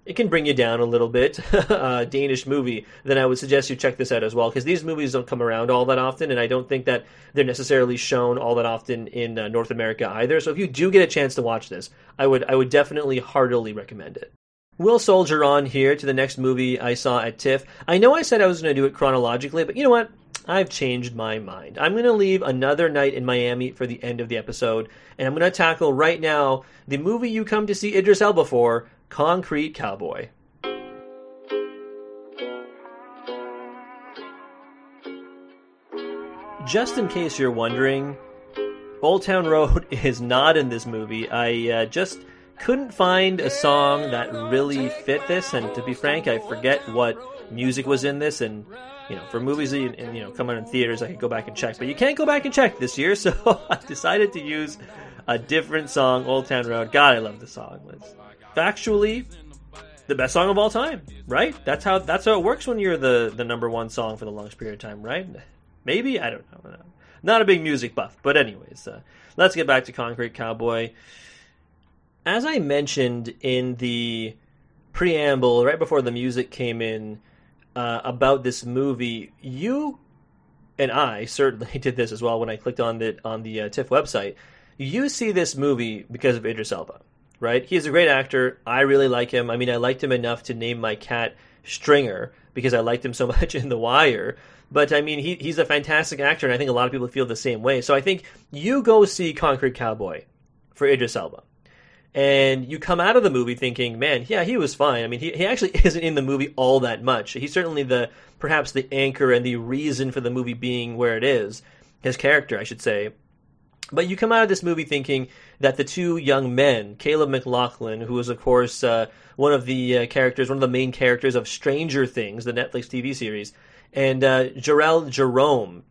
it can bring you down a little bit, Danish movie, then I would suggest you check this out as well because these movies don't come around all that often, and I don't think that they're necessarily shown all that often in uh, North America either. So if you do get a chance to watch this, I would I would definitely heartily recommend it. We'll soldier on here to the next movie I saw at TIFF. I know I said I was going to do it chronologically, but you know what? I've changed my mind. I'm going to leave another night in Miami for the end of the episode, and I'm going to tackle right now the movie you come to see Idris Elba for, Concrete Cowboy. Just in case you're wondering, Old Town Road is not in this movie. I uh, just couldn't find a song that really fit this, and to be frank, I forget what music was in this, and you know, for movies you, and, you know come out in theaters, I could go back and check, but you can't go back and check this year, so I decided to use a different song, Old Town Road. God, I love the song. It's factually the best song of all time, right? That's how that's how it works when you're the the number one song for the longest period of time, right? Maybe I don't know. Not a big music buff, but anyways, uh, let's get back to Concrete Cowboy. As I mentioned in the preamble, right before the music came in, uh, about this movie, you and I certainly did this as well when I clicked on the on the uh, TIFF website. You see this movie because of Idris Elba, right? He's a great actor. I really like him. I mean, I liked him enough to name my cat Stringer because I liked him so much in The Wire. But I mean, he, he's a fantastic actor, and I think a lot of people feel the same way. So I think you go see Concrete Cowboy for Idris Elba and you come out of the movie thinking, man, yeah, he was fine. I mean, he, he actually isn't in the movie all that much. He's certainly the perhaps the anchor and the reason for the movie being where it is. His character, I should say. But you come out of this movie thinking that the two young men, Caleb McLaughlin, who is of course uh, one of the uh, characters, one of the main characters of Stranger Things, the Netflix TV series, and uh, Jharrel Jerome,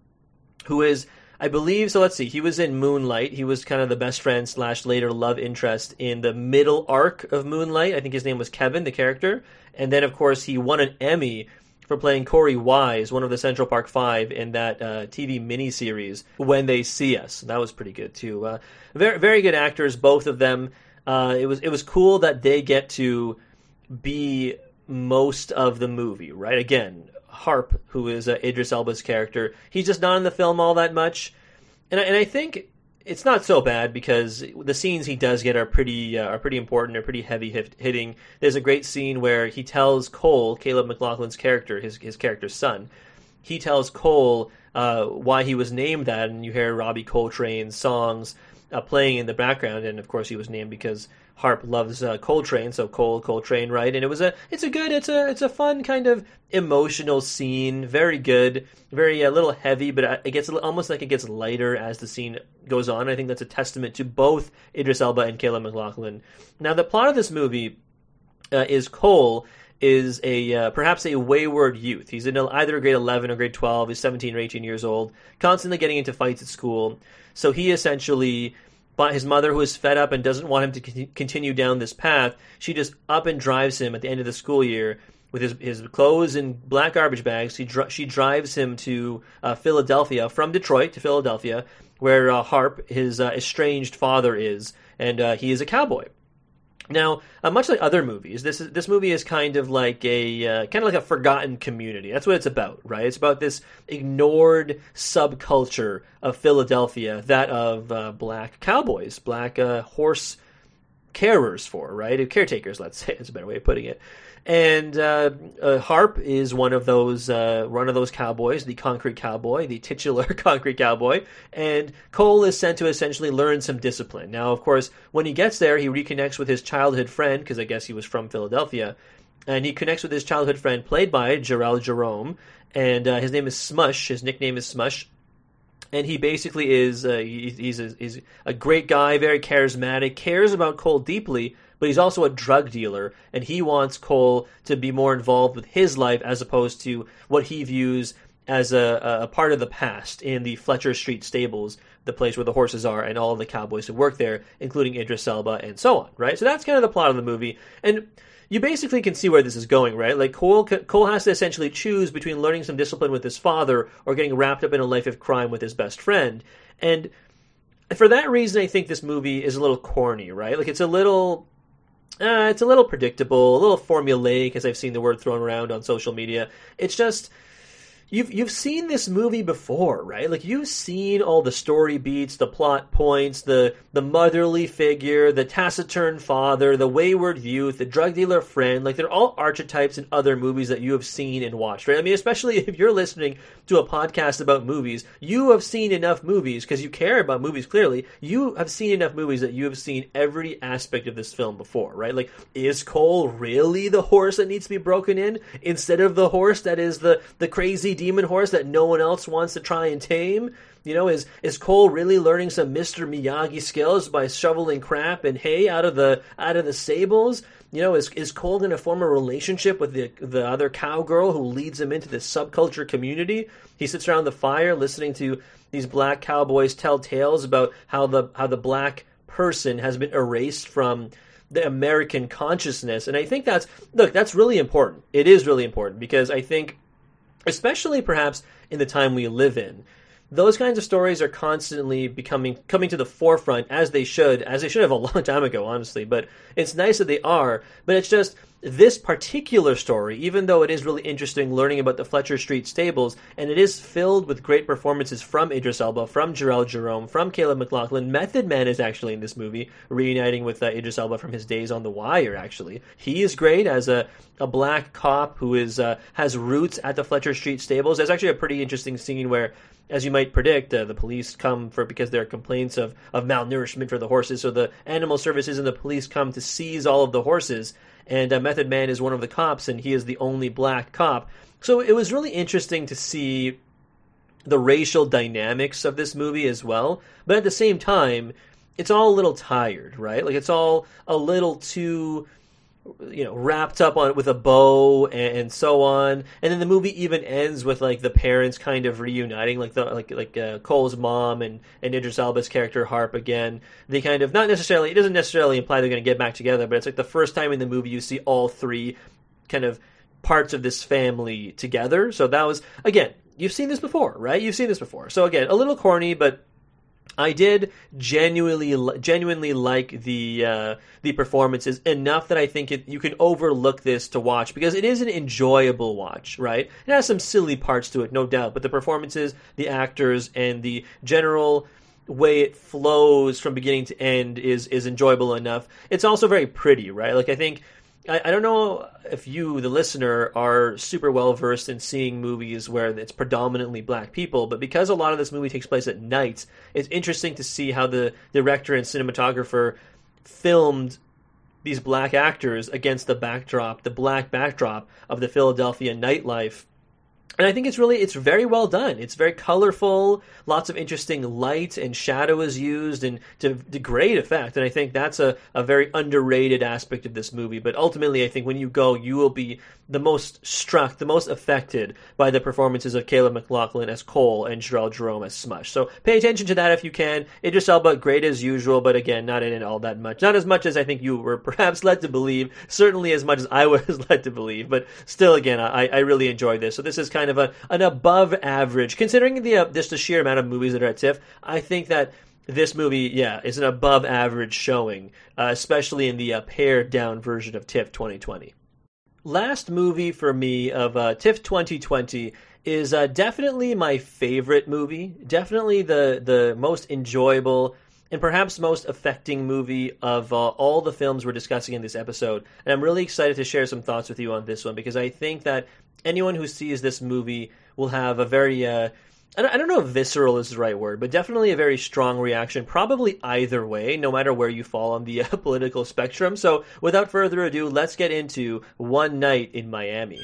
who is I believe so. Let's see. He was in Moonlight. He was kind of the best friend slash later love interest in the middle arc of Moonlight. I think his name was Kevin, the character. And then, of course, he won an Emmy for playing Corey Wise, one of the Central Park Five, in that uh, TV miniseries When They See Us. That was pretty good too. Uh, very, very good actors, both of them. Uh, it was it was cool that they get to be most of the movie, right? Again, Harp, who is uh, Idris Elba's character. He's just not in the film all that much, and I, and I think it's not so bad because the scenes he does get are pretty uh, are pretty important. They're pretty heavy hit- hitting. There's a great scene where he tells Cole, Caleb McLaughlin's character, his his character's son, he tells Cole uh, why he was named that, and you hear Robbie Coltrane's songs uh, playing in the background, and of course he was named because Harp loves uh, Coltrane, so Cole Coltrane, right? And it was a, it's a good, it's a, it's a fun kind of emotional scene. Very good, very a uh, little heavy, but uh, it gets almost like it gets lighter as the scene goes on. I think that's a testament to both Idris Elba and Caleb McLaughlin. Now, the plot of this movie uh, is Cole is a uh, perhaps a wayward youth. He's in either grade 11 or grade 12. He's 17 or 18 years old, constantly getting into fights at school. So he essentially but his mother, who is fed up and doesn't want him to continue down this path, she just up and drives him at the end of the school year with his, his clothes in black garbage bags. She, dr- she drives him to uh, Philadelphia, from Detroit to Philadelphia, where uh, Harp, his uh, estranged father, is, and uh, he is a cowboy. Now, uh, much like other movies, this is, this movie is kind of like a uh, kind of like a forgotten community. That's what it's about, right? It's about this ignored subculture of Philadelphia, that of uh, black cowboys, black uh, horse carers for, right? Caretakers, let's say, is a better way of putting it. And uh, uh, Harp is one of those uh, one of those cowboys, the concrete cowboy, the titular concrete cowboy. And Cole is sent to essentially learn some discipline. Now, of course, when he gets there, he reconnects with his childhood friend because I guess he was from Philadelphia, and he connects with his childhood friend, played by Jharrel Jerome, and uh, his name is Smush. His nickname is Smush and he basically is uh, he's, a, he's a great guy, very charismatic, cares about Cole deeply, but he's also a drug dealer, and he wants Cole to be more involved with his life as opposed to what he views as a, a part of the past in the Fletcher Street stables, the place where the horses are, and all of the cowboys who work there, including Idris Elba and so on, right? So that's kind of the plot of the movie, and you basically can see where this is going, right? Like Cole, Cole has to essentially choose between learning some discipline with his father or getting wrapped up in a life of crime with his best friend, and for that reason, I think this movie is a little corny, right? Like it's a little uh, it's a little predictable, a little formulaic, as I've seen the word thrown around on social media. It's just you've you've seen this movie before, right? Like you've seen all the story beats, the plot points, the the motherly figure, the taciturn father, the wayward youth, the drug dealer friend. Like they're all archetypes in other movies that you have seen and watched, right? I mean, especially if you're listening to a podcast about movies, you have seen enough movies because you care about movies clearly. You have seen enough movies that you have seen every aspect of this film before, right? Like is Cole really the horse that needs to be broken in instead of the horse that is the the crazy demon horse that no one else wants to try and tame? You know, is is Cole really learning some Mr. Miyagi skills by shoveling crap and hay out of the out of the stables? You know, is is Cole going to form a relationship with the the other cowgirl who leads him into this subculture community? He sits around the fire listening to these black cowboys tell tales about how the how the black person has been erased from the American consciousness. And I think that's look, that's really important. It is really important because I think especially perhaps in the time we live in. Those kinds of stories are constantly becoming coming to the forefront as they should as they should have a long time ago honestly but it's nice that they are but it's just this particular story even though it is really interesting learning about the Fletcher Street stables and it is filled with great performances from Idris Elba from Jharrel Jerome from Caleb McLaughlin Method Man is actually in this movie reuniting with uh, Idris Elba from his days on The Wire actually he is great as a a black cop who is uh, has roots at the Fletcher Street stables there's actually a pretty interesting scene where as you might predict, uh, the police come for because there are complaints of, of malnourishment for the horses. So the animal services and the police come to seize all of the horses. And uh, Method Man is one of the cops, and he is the only black cop. So it was really interesting to see the racial dynamics of this movie as well. But at the same time, it's all a little tired, right? Like it's all a little too you know wrapped up on with a bow and, and, so on. And then the movie even ends with like the parents kind of reuniting like the like like uh, Cole's mom and and Idris Elba's character Harp again. They kind of not necessarily it doesn't necessarily imply they're going to get back together but it's like the first time in the movie you see all three kind of parts of this family together. So that was again you've seen this before right? You've seen this before. So again a little corny but I did genuinely genuinely like the uh, the performances enough that I think it, you can overlook this to watch because it is an enjoyable watch, right? It has some silly parts to it, no doubt, but the performances, the actors, and the general way it flows from beginning to end is is enjoyable enough. It's also very pretty, right? Like I think I, I don't know if you, the listener, are super well versed in seeing movies where it's predominantly black people, but because a lot of this movie takes place at night, it's interesting to see how the director and cinematographer filmed these black actors against the backdrop, the black backdrop of the Philadelphia nightlife and I think it's really it's very well done. It's very colorful. Lots of interesting light and shadow is used, and to, to great effect. And I think that's a, a very underrated aspect of this movie. But ultimately, I think when you go, you will be the most struck, the most affected by the performances of Caleb McLaughlin as Cole and Jharrel Jerome as Smush. So pay attention to that if you can. Idris Elba, great as usual, but again, not in it all that much. Not as much as I think you were perhaps led to believe. Certainly as much as I was led to believe. But still, again, I, I really enjoyed this. So this is kind of a, an above average, considering the uh, just the sheer amount of movies that are at TIFF. I think that this movie, yeah, is an above average showing, uh, especially in the uh, pared down version of TIFF 2020 last movie for me of uh, TIFF 2020 is uh, definitely my favorite movie. Definitely the the most enjoyable and perhaps most affecting movie of uh, all the films we're discussing in this episode. And I'm really excited to share some thoughts with you on this one because I think that anyone who sees this movie will have a very uh, I don't know if visceral is the right word, but definitely a very strong reaction, probably either way, no matter where you fall on the uh, political spectrum. So, without further ado, let's get into One Night in Miami.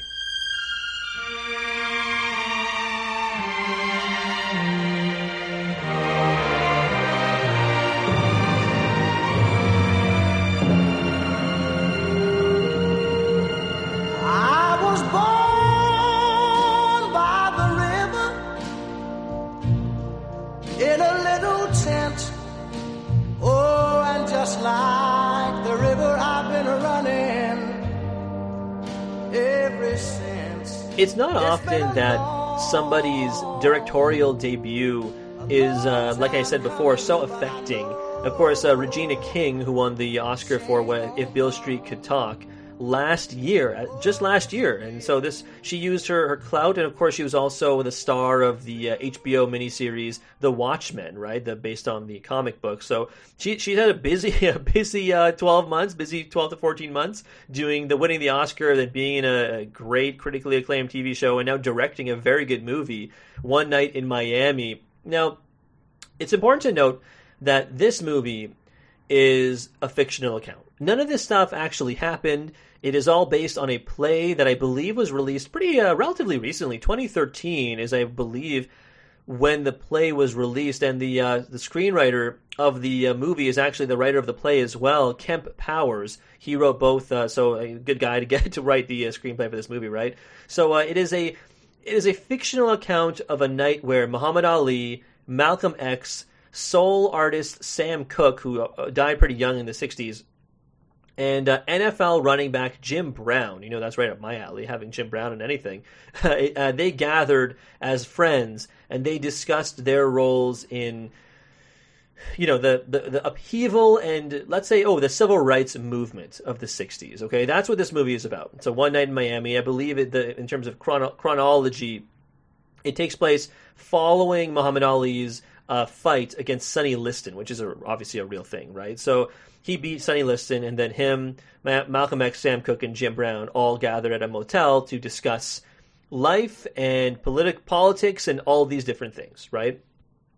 It's not often that somebody's directorial debut is, uh, like I said before, so affecting. Of course, uh, Regina King, who won the Oscar for If Beale Street Could Talk last year, uh, just last year, and so this she used her, her clout, and of course she was also the star of the uh, HBO miniseries The Watchmen, right? The based on the comic book. So she she had a busy a busy uh, twelve months, busy twelve to fourteen months doing the winning the Oscar, then being in a, a great critically acclaimed TV show, and now directing a very good movie, One Night in Miami. Now, it's important to note that this movie is a fictional account. None of this stuff actually happened. It is all based on a play that I believe was released pretty uh, relatively recently. 2013 is, I believe, when the play was released, and the uh, the screenwriter of the uh, movie is actually the writer of the play as well, Kemp Powers. He wrote both, uh, so a good guy to get to write the uh, screenplay for this movie, right? So uh, it is a it is a fictional account of a night where Muhammad Ali, Malcolm X, soul artist Sam Cooke, who died pretty young in the 60s, and uh, NFL running back Jim Brown, you know, that's right up my alley, having Jim Brown in anything. uh, they gathered as friends and they discussed their roles in, you know, the, the, the, upheaval and, let's say, oh, the civil rights movement of the 60s. Okay, that's what this movie is about. So, One Night in Miami, I believe it, the, in terms of chrono- chronology, it takes place following Muhammad Ali's uh, fight against Sonny Liston, which is a, obviously a real thing, right? So he beat Sonny Liston, and then him, Ma- Malcolm X, Sam Cooke, and Jim Brown all gathered at a motel to discuss life and politic politics and all these different things, right?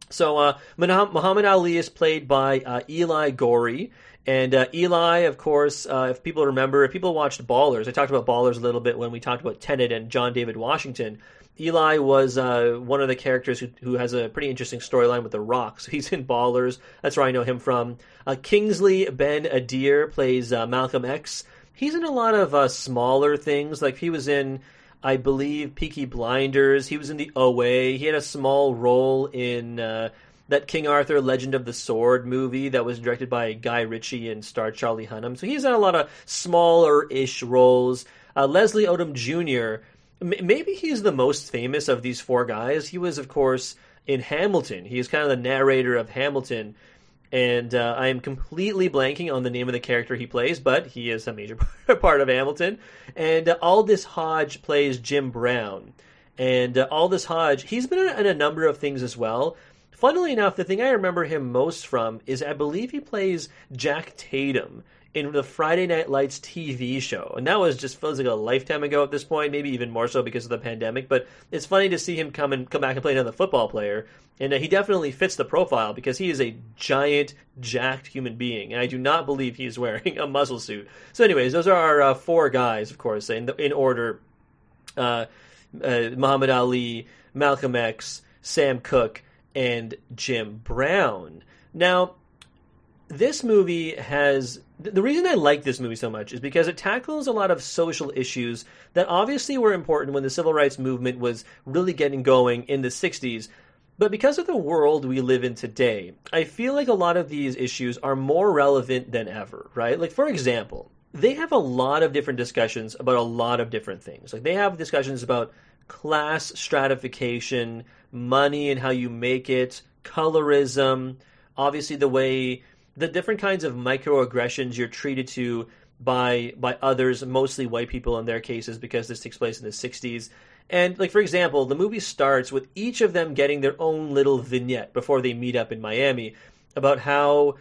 So uh, Muhammad Ali is played by uh, Eli Goree. And uh, Eli, of course, uh, if people remember, if people watched Ballers, I talked about Ballers a little bit when we talked about Tenet and John David Washington. Eli was uh, one of the characters who, who has a pretty interesting storyline with The Rock. So he's in Ballers. That's where I know him from. Uh, Kingsley Ben-Adir plays uh, Malcolm X. He's in a lot of uh, smaller things. Like he was in, I believe, Peaky Blinders. He was in the OA. He had a small role in uh, that King Arthur Legend of the Sword movie that was directed by Guy Ritchie and starred Charlie Hunnam. So he's in a lot of smaller-ish roles. Uh, Leslie Odom Jr maybe he's the most famous of these four guys. He was, of course, in Hamilton. He is kind of the narrator of Hamilton. And uh, I am completely blanking on the name of the character he plays, but he is a major part of Hamilton. And uh, Aldis Hodge plays Jim Brown. And uh, Aldis Hodge, he's been in a number of things as well. Funnily enough, the thing I remember him most from is I believe he plays Jack Tatum in the Friday Night Lights TV show. And that was just feels like a lifetime ago at this point, maybe even more so because of the pandemic. But it's funny to see him come and come back and play another football player. And uh, he definitely fits the profile because he is a giant, jacked human being. And I do not believe he's wearing a muscle suit. So, anyways, those are our uh, four guys, of course, in, the, in order uh, uh Muhammad Ali, Malcolm X, Sam Cooke, and Jim Brown. Now, this movie has the reason I like this movie so much is because it tackles a lot of social issues that obviously were important when the civil rights movement was really getting going in the 60s. But because of the world we live in today, I feel like a lot of these issues are more relevant than ever, right? Like, for example, they have a lot of different discussions about a lot of different things. Like, they have discussions about class stratification, money and how you make it, colorism, obviously the way the different kinds of microaggressions you're treated to by by others, mostly white people in their cases, because this takes place in the '60s. And like for example, the movie starts with each of them getting their own little vignette before they meet up in Miami about how,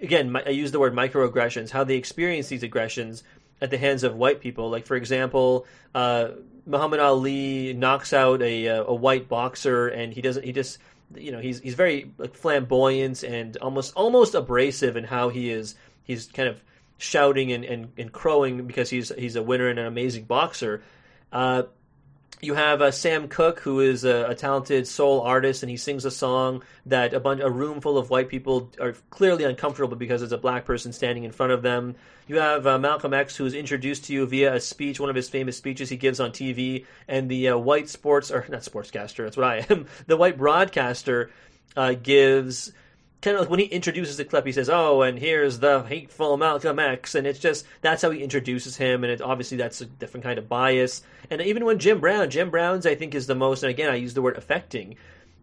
again, I use the word microaggressions, how they experience these aggressions at the hands of white people. Like for example, uh, Muhammad Ali knocks out a a white boxer, and he doesn't he just you know he's he's very flamboyant and almost almost abrasive in how he is he's kind of shouting and, and, and crowing because he's he's a winner and an amazing boxer. Uh, you have uh, Sam Cooke, who is a, a, talented soul artist, and he sings a song that a bunch, a room full of white people are clearly uncomfortable because it's a black person standing in front of them. You have uh, Malcolm X, who is introduced to you via a speech, one of his famous speeches he gives on TV, and the uh, white sports or not sportscaster, that's what I am. The white broadcaster uh, gives kind of like when he introduces the clip, he says, "Oh, and here's the hateful Malcolm X," and it's just that's how he introduces him, and it, obviously that's a different kind of bias. And even when Jim Brown, Jim Brown's I think is the most, and again I use the word affecting.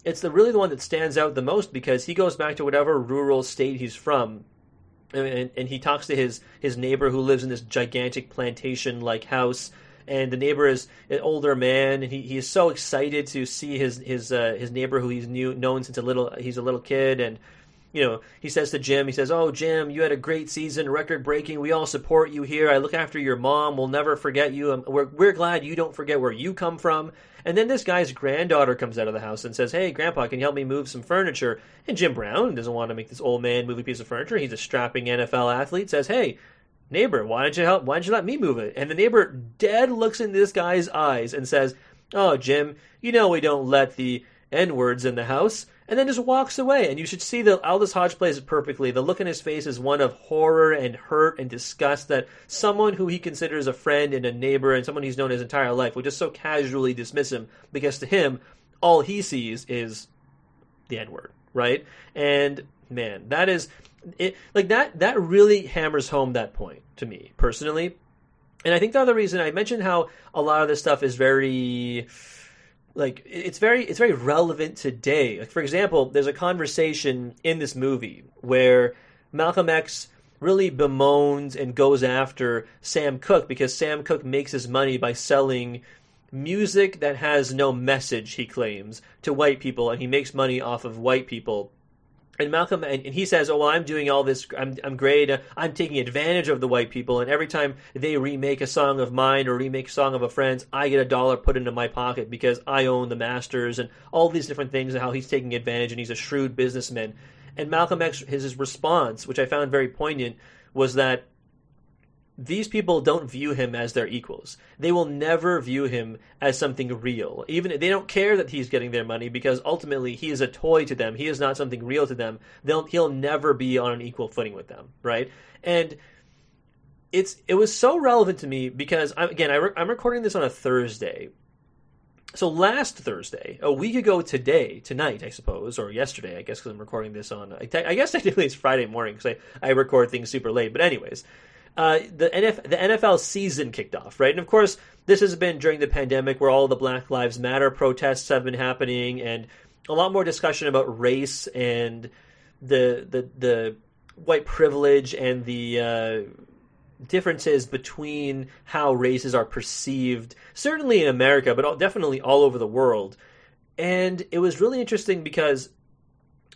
it's the really the one that stands out the most because he goes back to whatever rural state he's from. And, and he talks to his, his neighbor who lives in this gigantic plantation like house and the neighbor is an older man, and he, he is so excited to see his his uh, his neighbor who he's knew known since a little he's a little kid, and you know he says to Jim, he says, "Oh Jim, you had a great season, record breaking. We all support you here. I look after your mom. We'll never forget you. Um, we're we're glad you don't forget where you come from." And then this guy's granddaughter comes out of the house and says, "Hey, Grandpa, can you help me move some furniture?" And Jim Brown doesn't want to make this old man move a piece of furniture. He's a strapping NFL athlete. Says, "Hey, neighbor, why don't you help? Why don't you let me move it? And the neighbor dead looks in this guy's eyes and says, Oh, Jim, you know we don't let the N words in the house. And then just walks away. And you should see that Aldis Hodge plays it perfectly. The look in his face is one of horror and hurt and disgust that someone who he considers a friend and a neighbor and someone he's known his entire life would just so casually dismiss him because to him, all he sees is the N word, right? And man, that is it like that that really hammers home that point to me personally. And I think the other reason I mentioned how a lot of this stuff is very like it's very it's very relevant today. Like for example, there's a conversation in this movie where Malcolm X really bemoans and goes after Sam Cooke because Sam Cooke makes his money by selling music that has no message, he claims, to white people, and he makes money off of white people and Malcolm and, he says, "Oh well, I'm doing all this. I'm I'm great. I'm taking advantage of the white people. And every time they remake a song of mine or remake a song of a friend's, I get a dollar put into my pocket because I own the masters and all these different things. And how he's taking advantage and he's a shrewd businessman." And Malcolm X, his, his response, which I found very poignant, was that these people don't view him as their equals. They will never view him as something real. Even they don't care that he's getting their money because ultimately he is a toy to them. He is not something real to them. They'll he'll never be on an equal footing with them, right? And it's it was so relevant to me because I'm, again I re- I'm recording this on a Thursday. So last Thursday, a week ago today, tonight, I suppose, or yesterday, I guess, because I'm recording this on. I, I guess technically it's Friday morning because I, I record things super late. But anyways, uh, the, NF, the NFL season kicked off, right? And of course, this has been during the pandemic where all the Black Lives Matter protests have been happening and a lot more discussion about race and the the the white privilege and the uh, differences between how races are perceived, certainly in America, but definitely all over the world. And it was really interesting because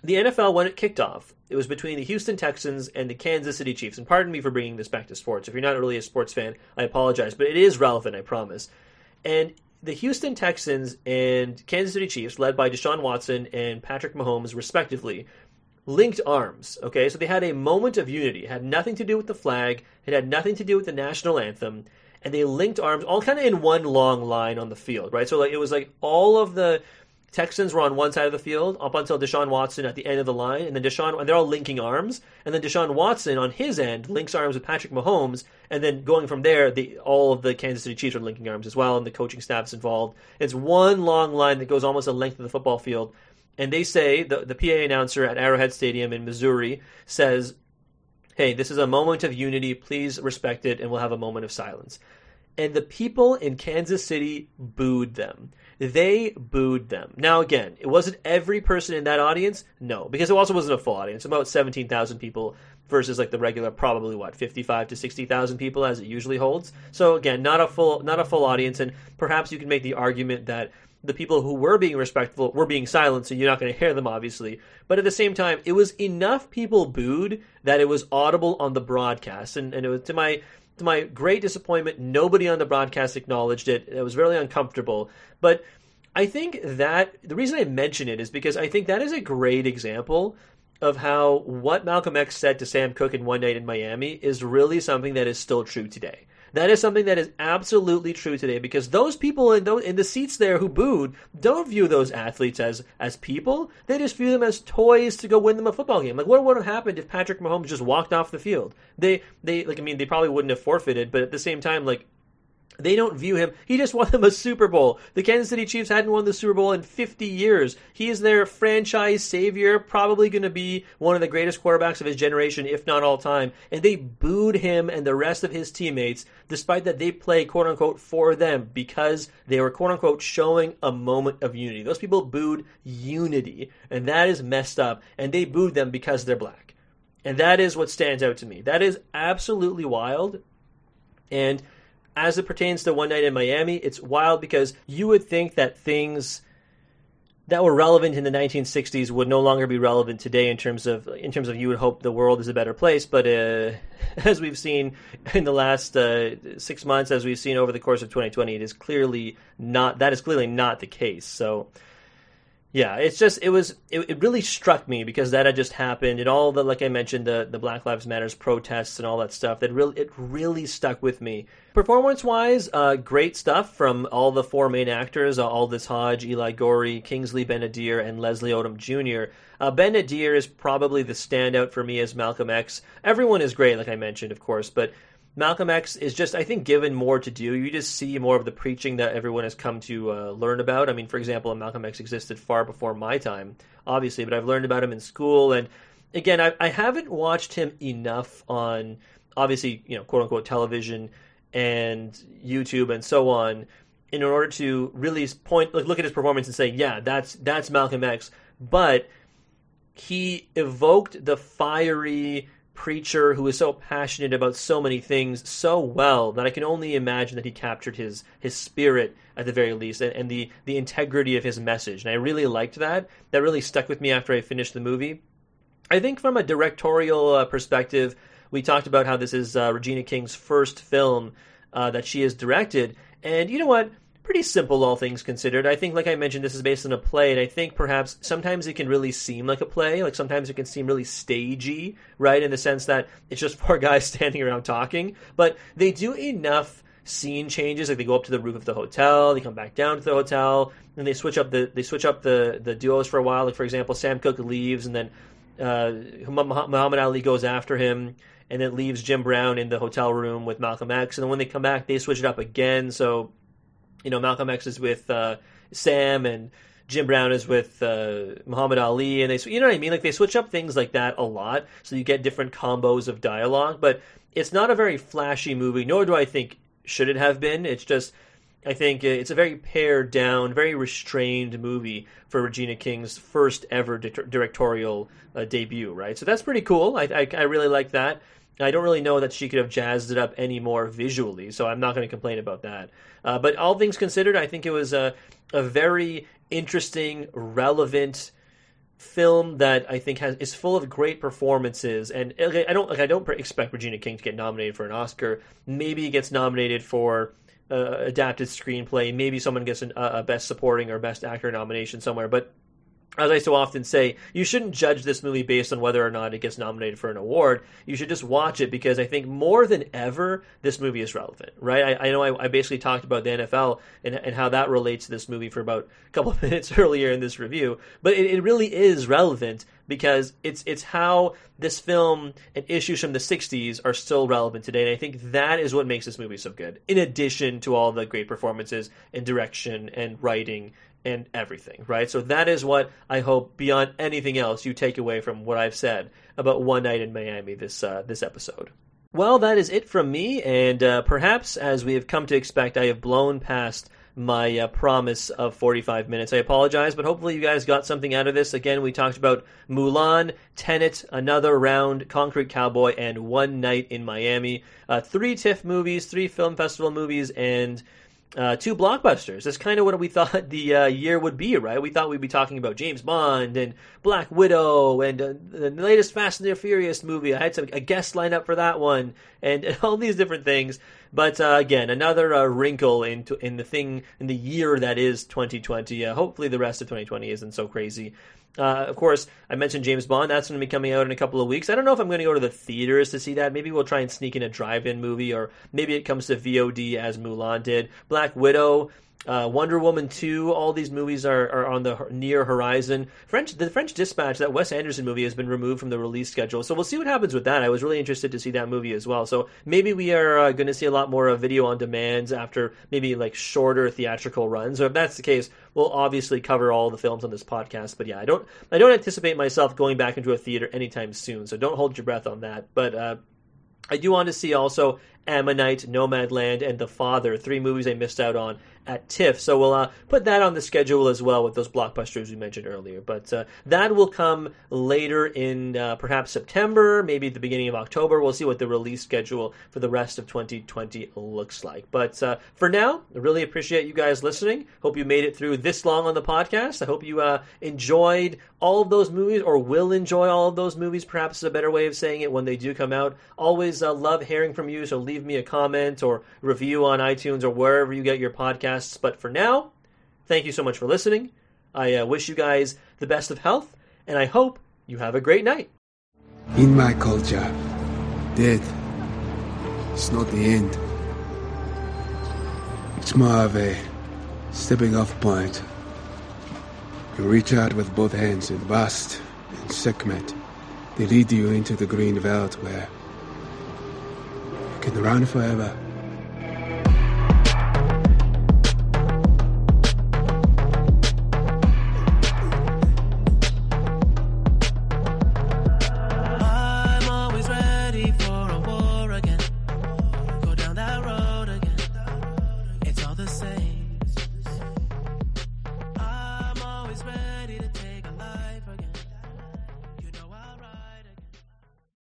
the NFL, when it kicked off, it was between the Houston Texans and the Kansas City Chiefs. And pardon me for bringing this back to sports. If you're not really a sports fan, I apologize, but it is relevant, I promise. And the Houston Texans and Kansas City Chiefs, led by Deshaun Watson and Patrick Mahomes, respectively, linked arms. Okay, so they had a moment of unity. It had nothing to do with the flag. It had nothing to do with the national anthem. And they linked arms, all kind of in one long line on the field, right? So like it was like all of the Texans were on one side of the field up until Deshaun Watson at the end of the line, and then Deshaun and they're all linking arms, and then Deshaun Watson on his end links arms with Patrick Mahomes, and then going from there, the, all of the Kansas City Chiefs are linking arms as well, and the coaching staff's involved. It's one long line that goes almost the length of the football field, and they say the the PA announcer at Arrowhead Stadium in Missouri says, "Hey, this is a moment of unity. Please respect it, and we'll have a moment of silence." And the people in Kansas City booed them they booed them. Now, again, it wasn't every person in that audience, no, because it also wasn't a full audience. About seventeen thousand people versus like the regular, probably what fifty-five to sixty thousand people as it usually holds. So again, not a full, not a full audience, and perhaps you can make the argument that the people who were being respectful were being silent, so you're not going to hear them, obviously. But at the same time, it was enough people booed that it was audible on the broadcast, and, and it was to my to my great disappointment, nobody on the broadcast acknowledged it. It was really uncomfortable. But I think that the reason I mention it is because I think that is a great example of how what Malcolm X said to Sam Cooke in One Night in Miami is really something that is still true today. That is something that is absolutely true today because those people in those in the seats there who booed don't view those athletes as as people. They just view them as toys to go win them a football game. Like what would have happened if Patrick Mahomes just walked off the field? They they like I mean they probably wouldn't have forfeited, but at the same time like They don't view him. He just won them a Super Bowl. The Kansas City Chiefs hadn't won the Super Bowl in 50 years. He is their franchise savior, probably going to be one of the greatest quarterbacks of his generation, if not all time. And they booed him and the rest of his teammates, despite that they play quote unquote for them because they were quote unquote showing a moment of unity. Those people booed unity, and that is messed up. And they booed them because they're black. And that is what stands out to me. That is absolutely wild. And as it pertains to One Night in Miami, it's wild because you would think that things that were relevant in the 1960s would no longer be relevant today in terms of in terms of you would hope the world is a better place. But uh, as we've seen in the last uh, six months as we've seen over the course of 2020 it is clearly not that is clearly not the case. So yeah, it's just it was it, it, really struck me because that had just happened and all the like I mentioned the the Black Lives Matters protests and all that stuff that really it really stuck with me. Performance wise, uh, great stuff from all the four main actors: uh, Aldis Hodge, Eli Goree, Kingsley Ben-Adir, and Leslie Odom Jr. Uh, Ben-Adir is probably the standout for me as Malcolm X. Everyone is great, like I mentioned, of course, but Malcolm X is just, I think, given more to do. You just see more of the preaching that everyone has come to uh, learn about. I mean, for example, Malcolm X existed far before my time, obviously, but I've learned about him in school. And again, I, I haven't watched him enough on, obviously, you know, quote unquote television and YouTube and so on in order to really point, like, look at his performance and say, yeah, that's that's Malcolm X. But he evoked the fiery preacher who is so passionate about so many things so well that I can only imagine that he captured his his spirit at the very least and, and the the integrity of his message. And I really liked that. That really stuck with me after I finished the movie. I think from a directorial uh, perspective, we talked about how this is uh, Regina King's first film uh, that she has directed, and you know what? Pretty simple, all things considered. I think, like I mentioned, this is based on a play, and I think perhaps sometimes it can really seem like a play. Like sometimes it can seem really stagey, right? In the sense that it's just four guys standing around talking. But they do enough scene changes. Like they go up to the roof of the hotel, they come back down to the hotel, and they switch up the they switch up the the duos for a while. Like for example, Sam Cooke leaves, and then uh, Muhammad Ali goes after him and then leaves Jim Brown in the hotel room with Malcolm X. And then when they come back, they switch it up again. So you know, Malcolm X is with uh, Sam and Jim Brown is with uh, Muhammad Ali, and they, you know what I mean? Like they switch up things like that a lot, so you get different combos of dialogue. But it's not a very flashy movie, nor do I think should it have been. It's just, I think it's a very pared down, very restrained movie for Regina King's first ever di- directorial uh, debut, right? So that's pretty cool. I, I, I really like that. I don't really know that she could have jazzed it up any more visually, so I'm not going to complain about that. Uh, but all things considered, I think it was a, a very interesting, relevant film that I think has is full of great performances. And I don't like I don't expect Regina King to get nominated for an Oscar. Maybe gets nominated for uh, adapted screenplay. Maybe someone gets an, a best supporting or best actor nomination somewhere. But as I so often say, you shouldn't judge this movie based on whether or not it gets nominated for an award. You should just watch it because I think more than ever, this movie is relevant, right? I, I know I, I, basically talked about the NFL and, and, how that relates to this movie for about a couple of minutes earlier in this review, but it, it really is relevant because it's it's how this film and issues from the 60s are still relevant today and i think that is what makes this movie so good in addition to all the great performances and direction and writing and everything, right? So that is what I hope beyond anything else you take away from what I've said about One Night in Miami this uh, this episode. Well, that is it from me, and uh, perhaps as we have come to expect, I have blown past my uh, promise of 45 minutes. I apologize, but hopefully you guys got something out of this. Again, we talked about Mulan, Tenet, Another Round, Concrete Cowboy, and One Night in Miami. Uh, three TIFF movies, three film festival movies, and uh, two blockbusters. That's kind of what we thought the uh, year would be, right? We thought we'd be talking about James Bond and Black Widow and uh, the latest Fast and the Furious movie. I had some, a guest lined up for that one and, and all these different things. But uh, again, another uh, wrinkle into in the thing in the year that is 2020. Uh, hopefully, the rest of 2020 isn't so crazy. Uh, of course, I mentioned James Bond. That's going to be coming out in a couple of weeks. I don't know if I'm going to go to the theaters to see that. Maybe we'll try and sneak in a drive-in movie, or maybe it comes to VOD as Mulan did. Black Widow. Uh, Wonder Woman 2, all these movies are, are on the near horizon. French, the French Dispatch, that Wes Anderson movie, has been removed from the release schedule, so we'll see what happens with that. I was really interested to see that movie as well. So maybe we are uh, going to see a lot more of video on demands after maybe like shorter theatrical runs. Or if that's the case, we'll obviously cover all the films on this podcast. But yeah, I don't, I don't anticipate myself going back into a theater anytime soon. So don't hold your breath on that. But uh, I do want to see also Ammonite, Nomadland, and The Father, three movies I missed out on at TIFF. So we'll uh, put that on the schedule as well with those blockbusters we mentioned earlier. But uh, that will come later in uh, perhaps September, maybe the beginning of October. We'll see what the release schedule for the rest of 2020 looks like. But uh, for now, I really appreciate you guys listening. Hope you made it through this long on the podcast. I hope you uh, enjoyed all of those movies or will enjoy all of those movies. Perhaps is a better way of saying it when they do come out. Always uh, love hearing from you. So leave me a comment or review on iTunes or wherever you get your podcast podcasts. But for now, thank you so much for listening. I uh, wish you guys the best of health, and I hope you have a great night. In my culture, death is not the end. It's more of a stepping off point. You reach out with both hands in Bast and Sekhmet. They lead you into the green veldt where you can run forever